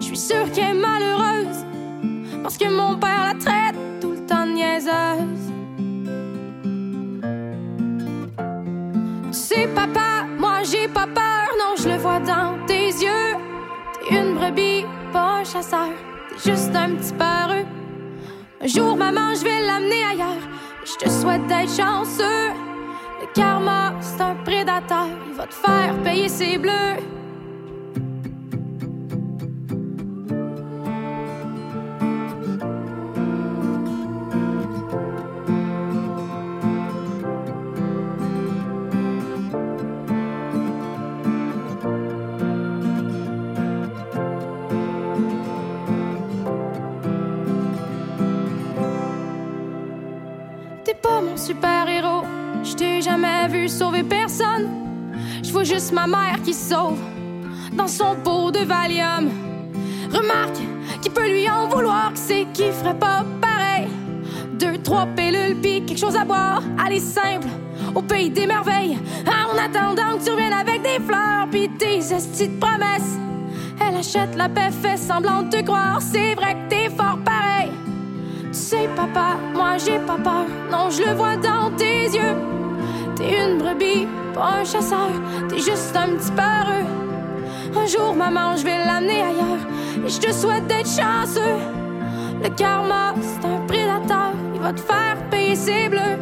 Je suis sûre qu'elle est malheureuse, parce que mon père la traite tout le temps de niaiseuse. Tu sais, papa, moi j'ai pas peur, non, je le vois dans tes yeux. T'es une brebis, pas un chasseur, t'es juste un petit peureux. Un jour, maman, je vais l'amener ailleurs. Je te souhaite d'être chanceux. Karma, c'est un prédateur. Il va te faire payer ses bleus. Juste ma mère qui sauve dans son pot de Valium. Remarque qui peut lui en vouloir, que c'est qui ferait pas pareil. Deux, trois pilules, quelque chose à boire. Allez, simple, au pays des merveilles. En attendant que tu reviennes avec des fleurs, pis des estis de promesses. Elle achète la paix, fait semblant de te croire. C'est vrai que t'es fort pareil. Tu sais, papa, moi j'ai pas peur. Non, je le vois dans tes yeux. T'es une brebis, pas un chasseur. T'es juste un petit peureux. Un jour, maman, je vais l'amener ailleurs. Et je te souhaite d'être chanceux. Le karma, c'est un prédateur. Il va te faire payer ses bleus.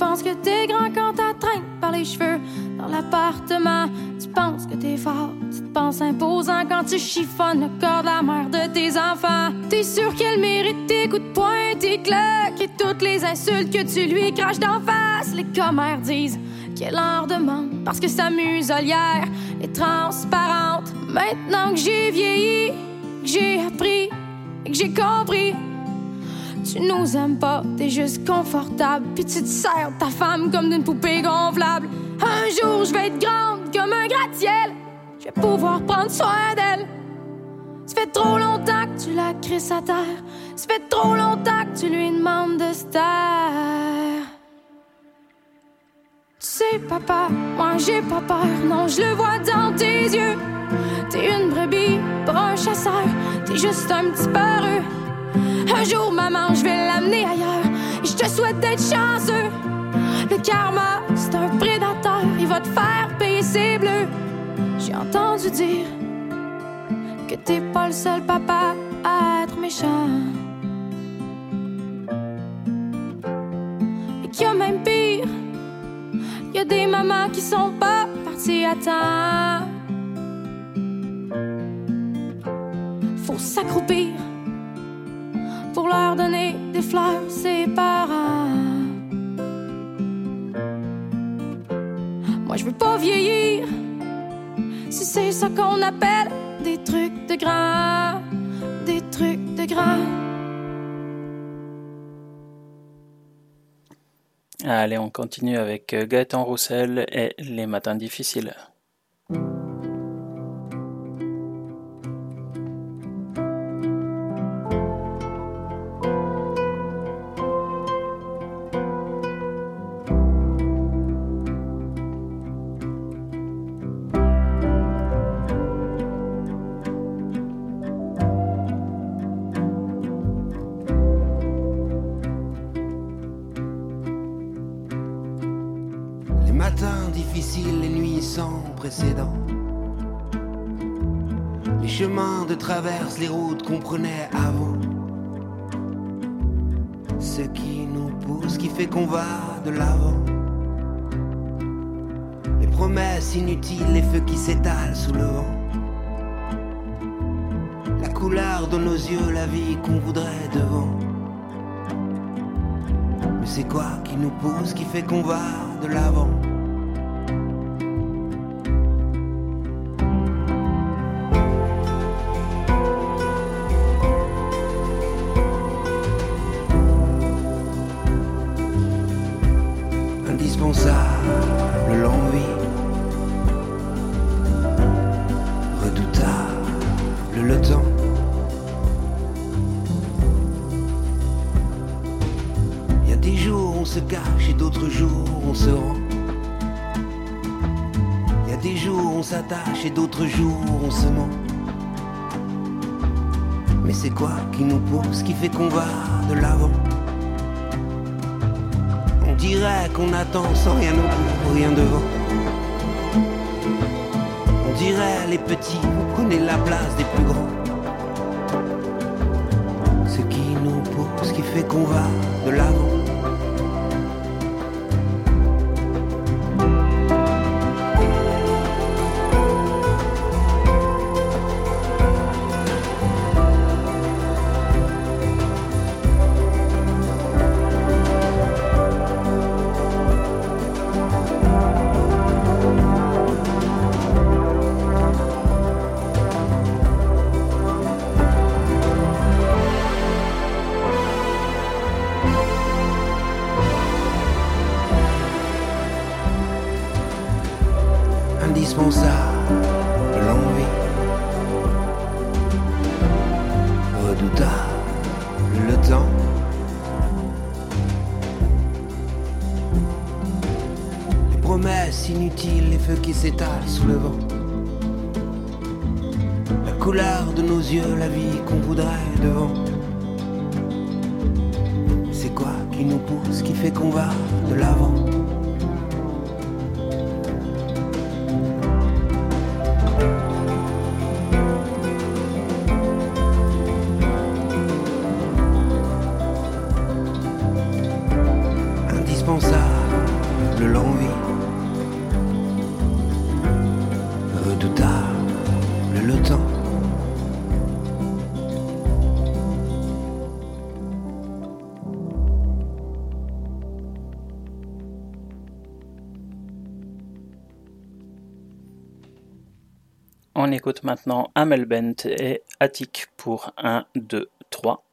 Penses que t'es grand quand t'attraines par les cheveux dans l'appartement. Tu penses que t'es fort. Tu te penses imposant quand tu chiffonnes le corps de la mère de tes enfants. T'es sûr qu'elle mérite tes coups de poing, tes claques et toutes les insultes que tu lui craches d'en face. Les commères disent qu'elle en demande parce que sa muselière est transparente. Maintenant que j'ai vieilli, que j'ai appris et que j'ai compris. Tu nous aimes pas, t'es juste confortable. Puis tu te sers ta femme comme d'une poupée gonflable. Un jour, je vais être grande comme un gratte-ciel. Je vais pouvoir prendre soin d'elle. Ça fait trop longtemps que tu la crisses à terre. Ça fait trop longtemps que tu lui demandes de se taire. Tu sais, papa, moi j'ai pas peur. Non, je le vois dans tes yeux. T'es une brebis, pas un chasseur. T'es juste un petit peureux. Un jour, maman, je vais l'amener ailleurs. Je te souhaite d'être chanceux. Le karma, c'est un prédateur. Il va te faire payer ses bleus. J'ai entendu dire que t'es pas le seul papa à être méchant. Et qu'il y a même pire. Il y a des mamans qui sont pas parties à temps. s'accroupir pour leur donner des fleurs, ses parents. Moi, je veux pas vieillir si c'est ça qu'on appelle des trucs de grands, des trucs de grands. Allez, on continue avec euh, Gaëtan Roussel et Les Matins Difficiles. Nous pousse, qui fait qu'on va de l'avant écoute maintenant Amel Bent et Attic pour 1, 2, 3.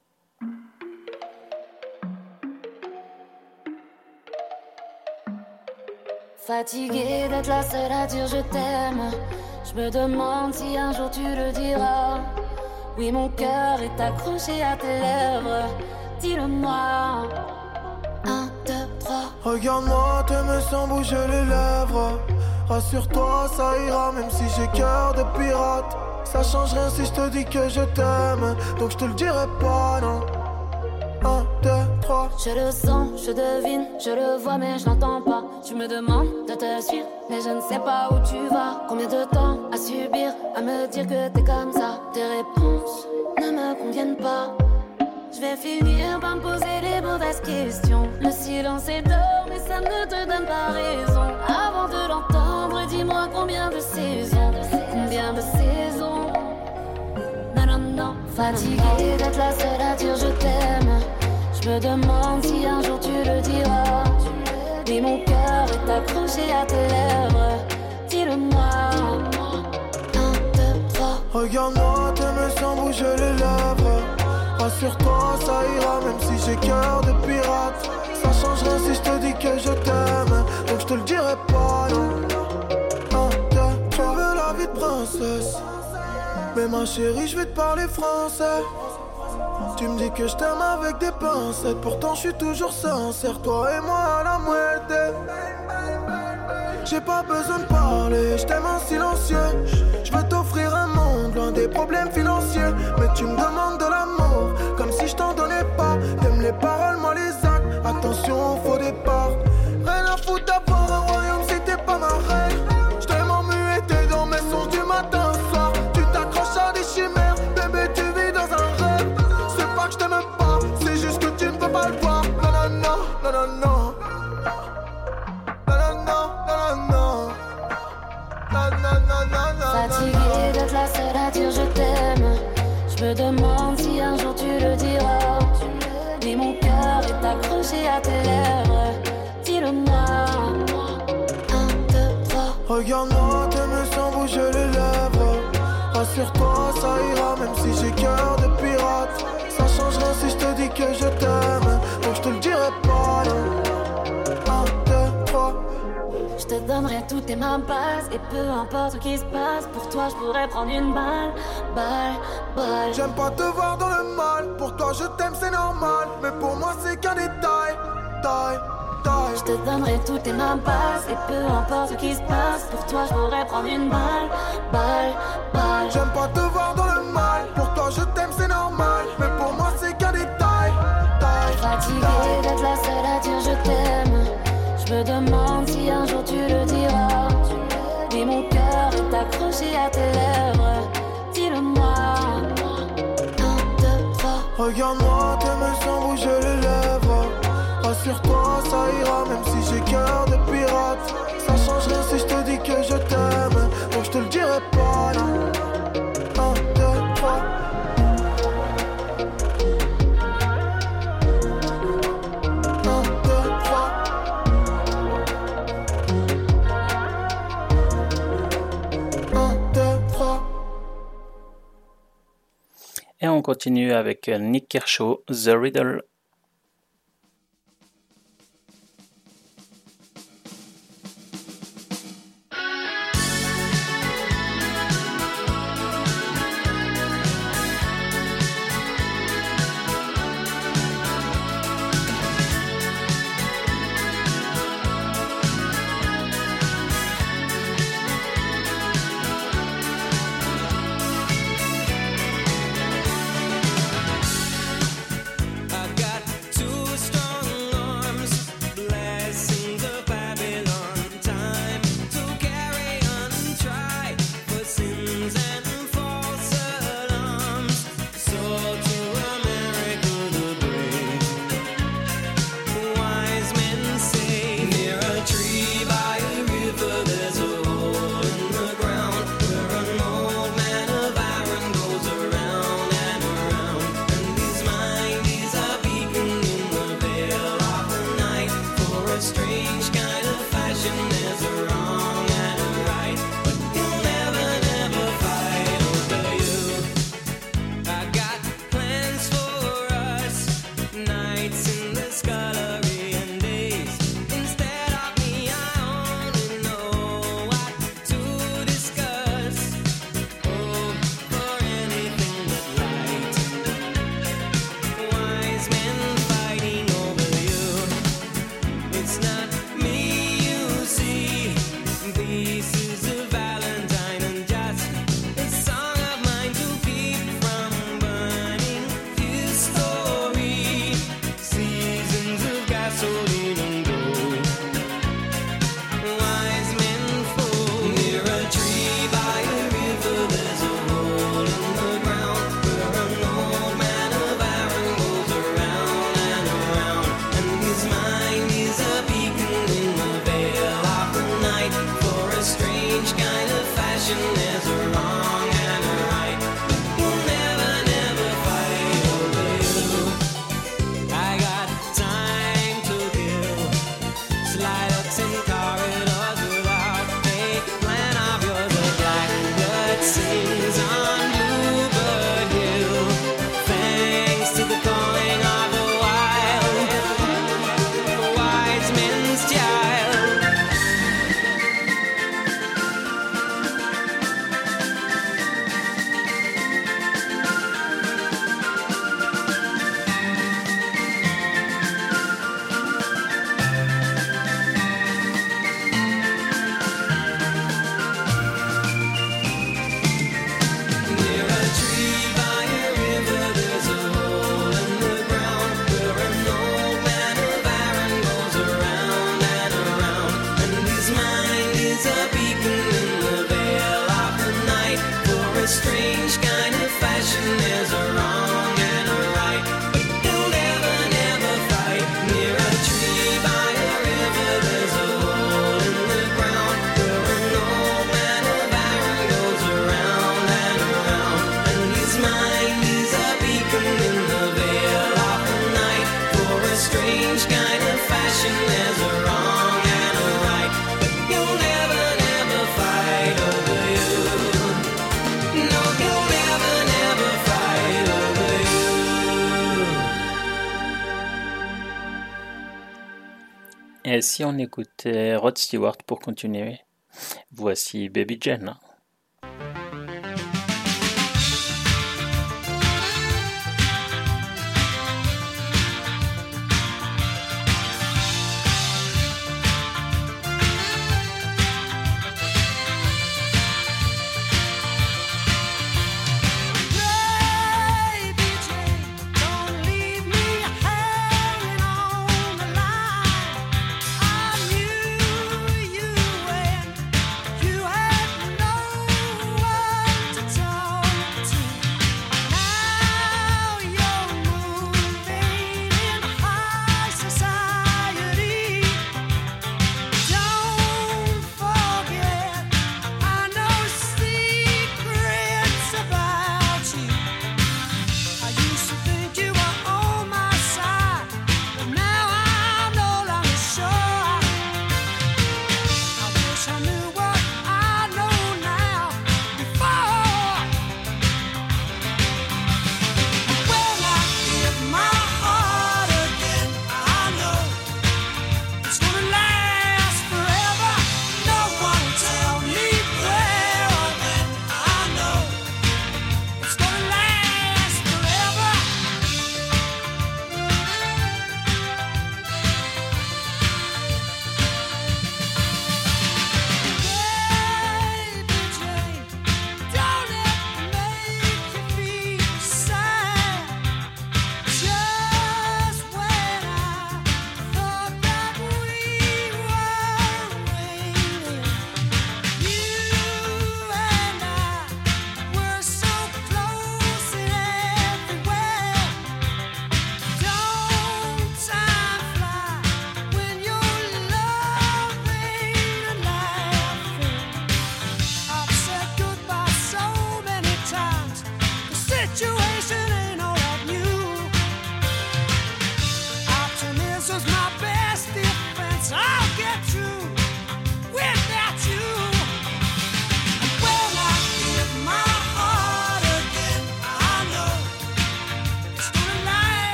Fatigué d'être la seule à dire je t'aime. Je me demande si un jour tu le diras. Oui, mon cœur est accroché à tes lèvres. Dis-le-moi. Un, deux, trois. Regarde-moi, t'aimes sans bouger les lèvres. Rassure-toi, ça ira, même si j'ai cœur de pirate. Ça change rien si je te dis que je t'aime. Donc je te le dirai pas, non. Un, deux, trois. Je le sens, je devine, je le vois, mais je l'entends pas. Tu me demandes de te suivre, mais je ne sais pas où tu vas. Combien de temps à subir, à me dire que t'es comme ça? Tes réponses ne me conviennent pas. Je vais finir par me poser les mauvaises questions. Le silence est d'or, mais ça ne te donne pas raison. Avant de l'entendre, dis-moi combien de saisons, combien de saisons. Non, non, non, Fatiguée d'être la seule à dire je t'aime. Je me demande si un jour tu le diras. Mais mon cœur est accroché à tes lèvres. Dis-le-moi. Un, deux, trois. Regarde-moi, t'aimes sans bouger les lèvres. Rassure-toi, ça ira, même si j'ai cœur de pirate. Ça change rien si je te dis que je t'aime. Donc je te le dirai pas, non. Mais ma chérie, je vais te parler français. Tu me dis que je t'aime avec des pincettes. Pourtant, je suis toujours sincère. Toi et moi à la moitié. J'ai pas besoin de parler, je t'aime en silencieux. Je veux t'offrir un monde loin des problèmes financiers. Mais tu me demandes de l'amour, comme si je t'en donnais pas. T'aimes les paroles, moi les actes. Attention au faux départ. Rien à foutre je t'aime. Je me demande si un jour tu le diras. Mais mon cœur est accroché à tes lèvres. Dis-le-moi. Un, deux, trois. Regarde-moi, t'aimes sans bouger les lèvres. Rassure-toi, ça ira, même si j'ai cœur de pirate. Ça change rien si je te dis que je tes mains basses Et peu importe ce qui se passe Pour toi je pourrais prendre une balle Balle, balle J'aime pas te voir dans le mal. Pour toi, je t'aime, c'est normal. Mais pour moi, c'est qu'un détail. Taille, taille. Je te donnerai toutes tes mains basses Et peu importe ce qui se passe Pour toi je pourrais prendre une balle Balle, balle J'aime pas te voir dans le mal. Pour tes lèvres Dis-le-moi Regarde-moi, t'aimes sans bouger les lèvres. Rassure-toi, ça ira, même si j'ai cœur de pirate. Ça change rien si je te dis que je t'aime. Et on continue avec Nick Kershaw, The Riddle. Et si on écoutait euh, Rod Stewart pour continuer Voici Baby Jane.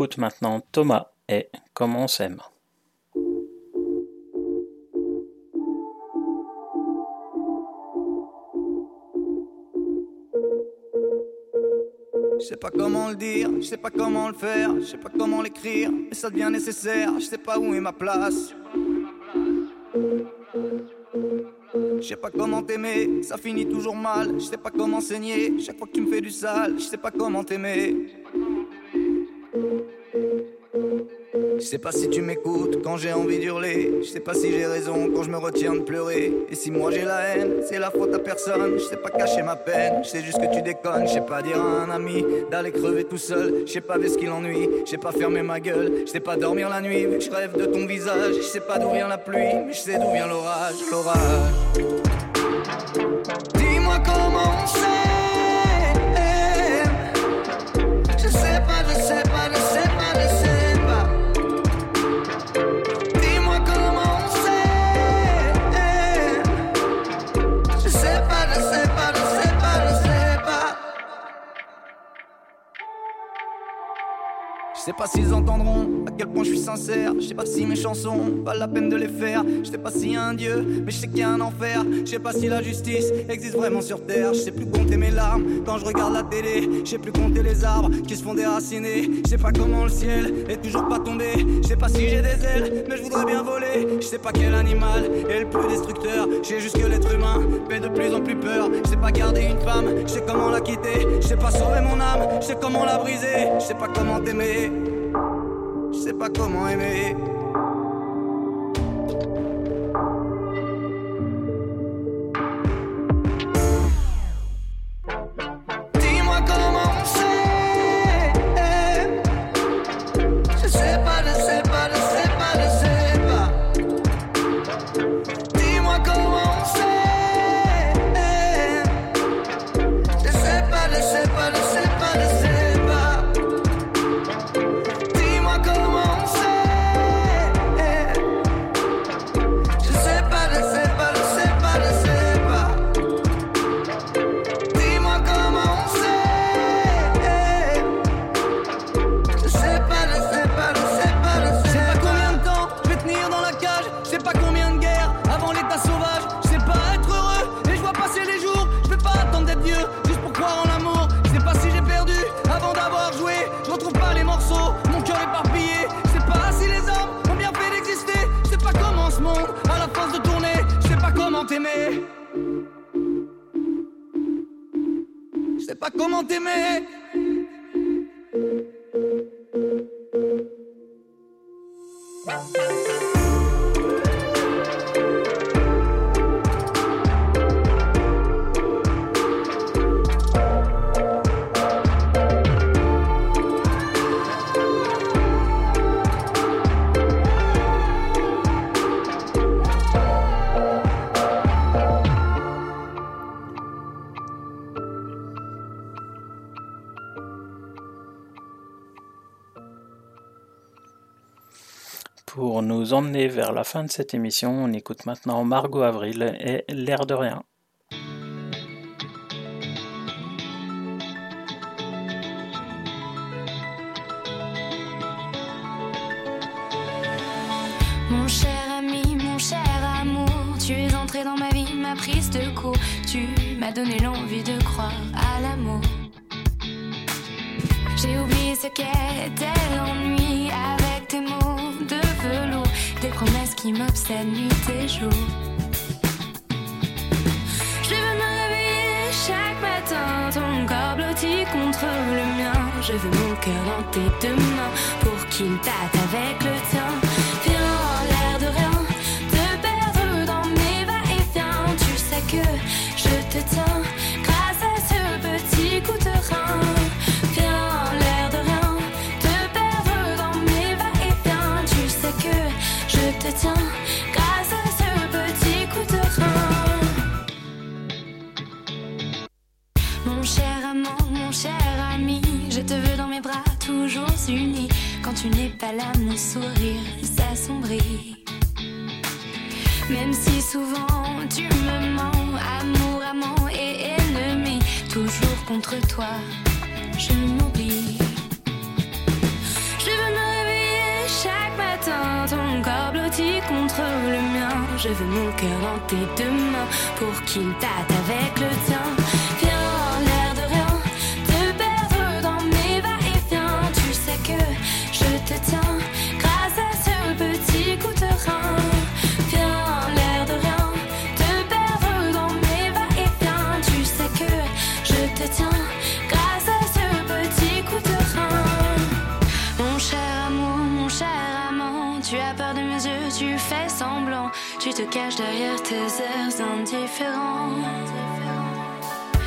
Écoute maintenant Thomas et Comment on s'aime. Je sais pas comment le dire, je sais pas comment le faire, je sais pas comment l'écrire, mais ça devient nécessaire, je sais pas où est ma place. Je sais pas comment t'aimer, ça finit toujours mal, je sais pas comment saigner, chaque fois que tu me fais du sale, je sais pas comment t'aimer. Je sais pas si tu m'écoutes quand j'ai envie d'hurler. Je sais pas si j'ai raison quand je me retiens de pleurer. Et si moi j'ai la haine, c'est la faute à personne. Je sais pas cacher ma peine, je sais juste que tu déconnes. Je sais pas dire à un ami d'aller crever tout seul. Je sais pas ce qu'il ennuie, je sais pas fermer ma gueule. Je sais pas dormir la nuit vu que je rêve de ton visage. Je sais pas d'où vient la pluie, mais je sais d'où vient l'orage, l'orage. Je sais pas s'ils entendront à quel point je suis sincère. Je sais pas si mes chansons valent la peine de les faire. Je sais pas s'il y a un Dieu, mais je sais qu'il y a un enfer. Je sais pas si la justice existe vraiment sur terre. Je sais plus compter mes larmes quand je regarde la télé. Je sais plus compter les arbres qui se font déraciner. Je sais pas comment le ciel est toujours pas tombé. Je sais pas si j'ai des ailes, mais je voudrais bien voler. Je sais pas quel animal est le plus destructeur. Je sais juste que l'être humain fait de plus en plus peur. Je sais pas garder une femme, je sais comment la quitter. Je sais pas sauver mon âme, je sais comment la briser. Je sais pas comment t'aimer. Sais pas comment aimer. Comment nous vers la fin de cette émission, on écoute maintenant Margot Avril et L'air de rien. Mon cher ami, mon cher amour, tu es entré dans ma vie, ma prise de cours. Tu m'as donné l'envie de croire à l'amour. J'ai oublié ce qu'était l'ennui qui m'obsèdent nuit et jour. Je veux me réveiller chaque matin, ton corps blotti contre le mien. Je veux mon cœur dans tes deux mains pour qu'il tâte avec le tien. Viens, l'air de rien, te perdre dans mes va-et-vient. Tu sais que je te tiens je te tiens grâce à ce petit coup de rein. Mon cher amant, mon cher ami, je te veux dans mes bras toujours unis. Quand tu n'es pas là, mon sourire s'assombrit. Même si souvent tu me mens, amour, amant et ennemi, toujours contre toi, je m'oublie. Je veux mon cœur dans tes deux pour qu'il batte avec le tien. Te caches derrière tes airs indifférents.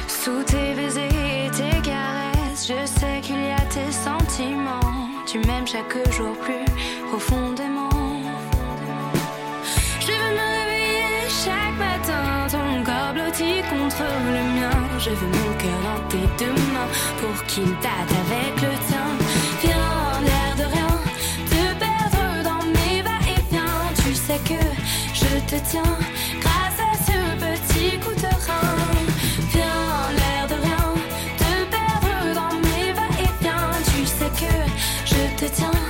Sous tes baisers et tes caresses, je sais qu'il y a tes sentiments. Tu m'aimes chaque jour plus profondément. Je veux me réveiller chaque matin, ton corps blotti contre le mien. Je veux mon cœur dans tes deux mains pour qu'il batte avec le te tiens grâce à ce petit coup de rein. Viens, l'air de rien, te perdre dans mes va-et-vient. Tu sais que je te tiens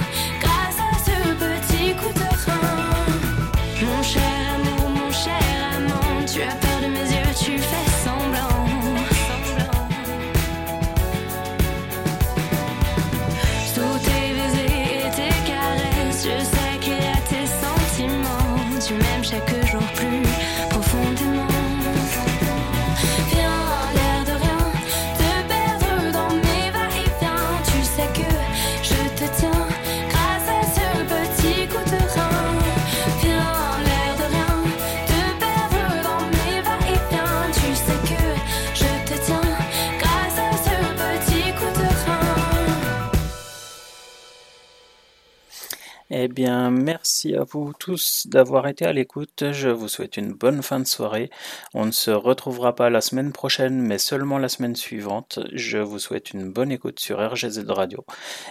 bien, merci à vous tous d'avoir été à l'écoute. Je vous souhaite une bonne fin de soirée. On ne se retrouvera pas la semaine prochaine, mais seulement la semaine suivante. Je vous souhaite une bonne écoute sur RGZ Radio.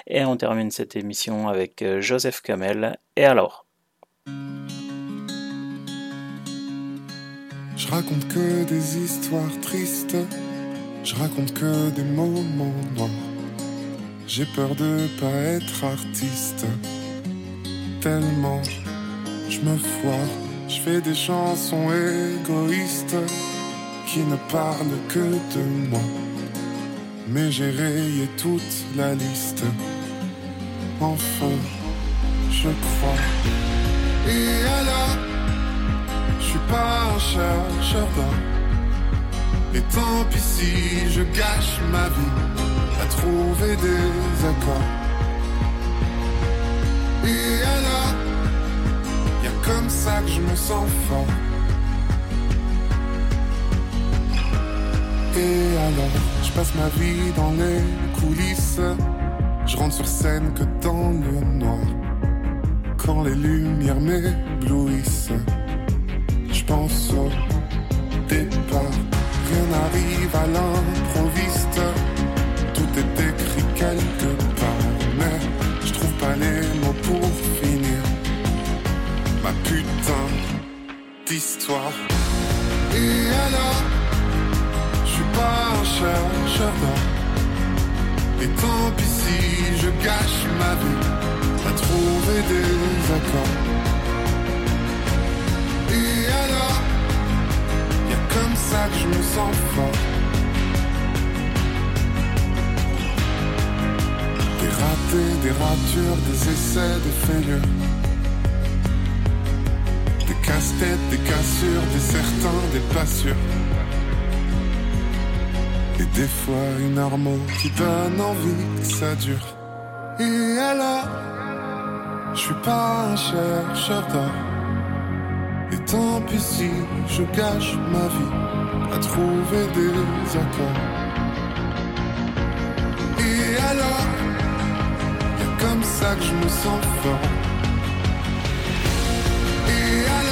Et on termine cette émission avec euh, Joseph Kamel. Et alors? Je raconte que des histoires tristes, je raconte que des moments noirs. J'ai peur de pas être artiste, tellement je me foire. Je fais des chansons égoïstes qui ne parlent que de moi. Mais j'ai rayé toute la liste. Enfin, je crois. Et alors je suis pas un chercheur d'or. Et tant pis si je gâche ma vie à trouver des accords. Et alors, y comme ça que je me sens fort. Et alors, je passe ma vie dans les coulisses. Je rentre sur scène que dans le noir. Quand les lumières m'éblouissent. Je pense au départ. Rien n'arrive à l'improviste. Tout est écrit quelque part. Mais je trouve pas les mots. Putain d'histoire. Et alors, je suis pas un chercheur d'or. Et tant pis si je gâche ma vie à trouver des accords. Et alors, y comme ça que je me sens fort. Des ratés, des ratures, des essais, des failures. Des casse-têtes, des cassures, des certains, des pas sûrs. Et des fois une harmonie qui donne envie ça dure. Et alors, je suis pas un chercheur d'or. Et tant pis si je gâche ma vie à trouver des accords. Et alors, y a comme ça que je me sens fort. Et alors,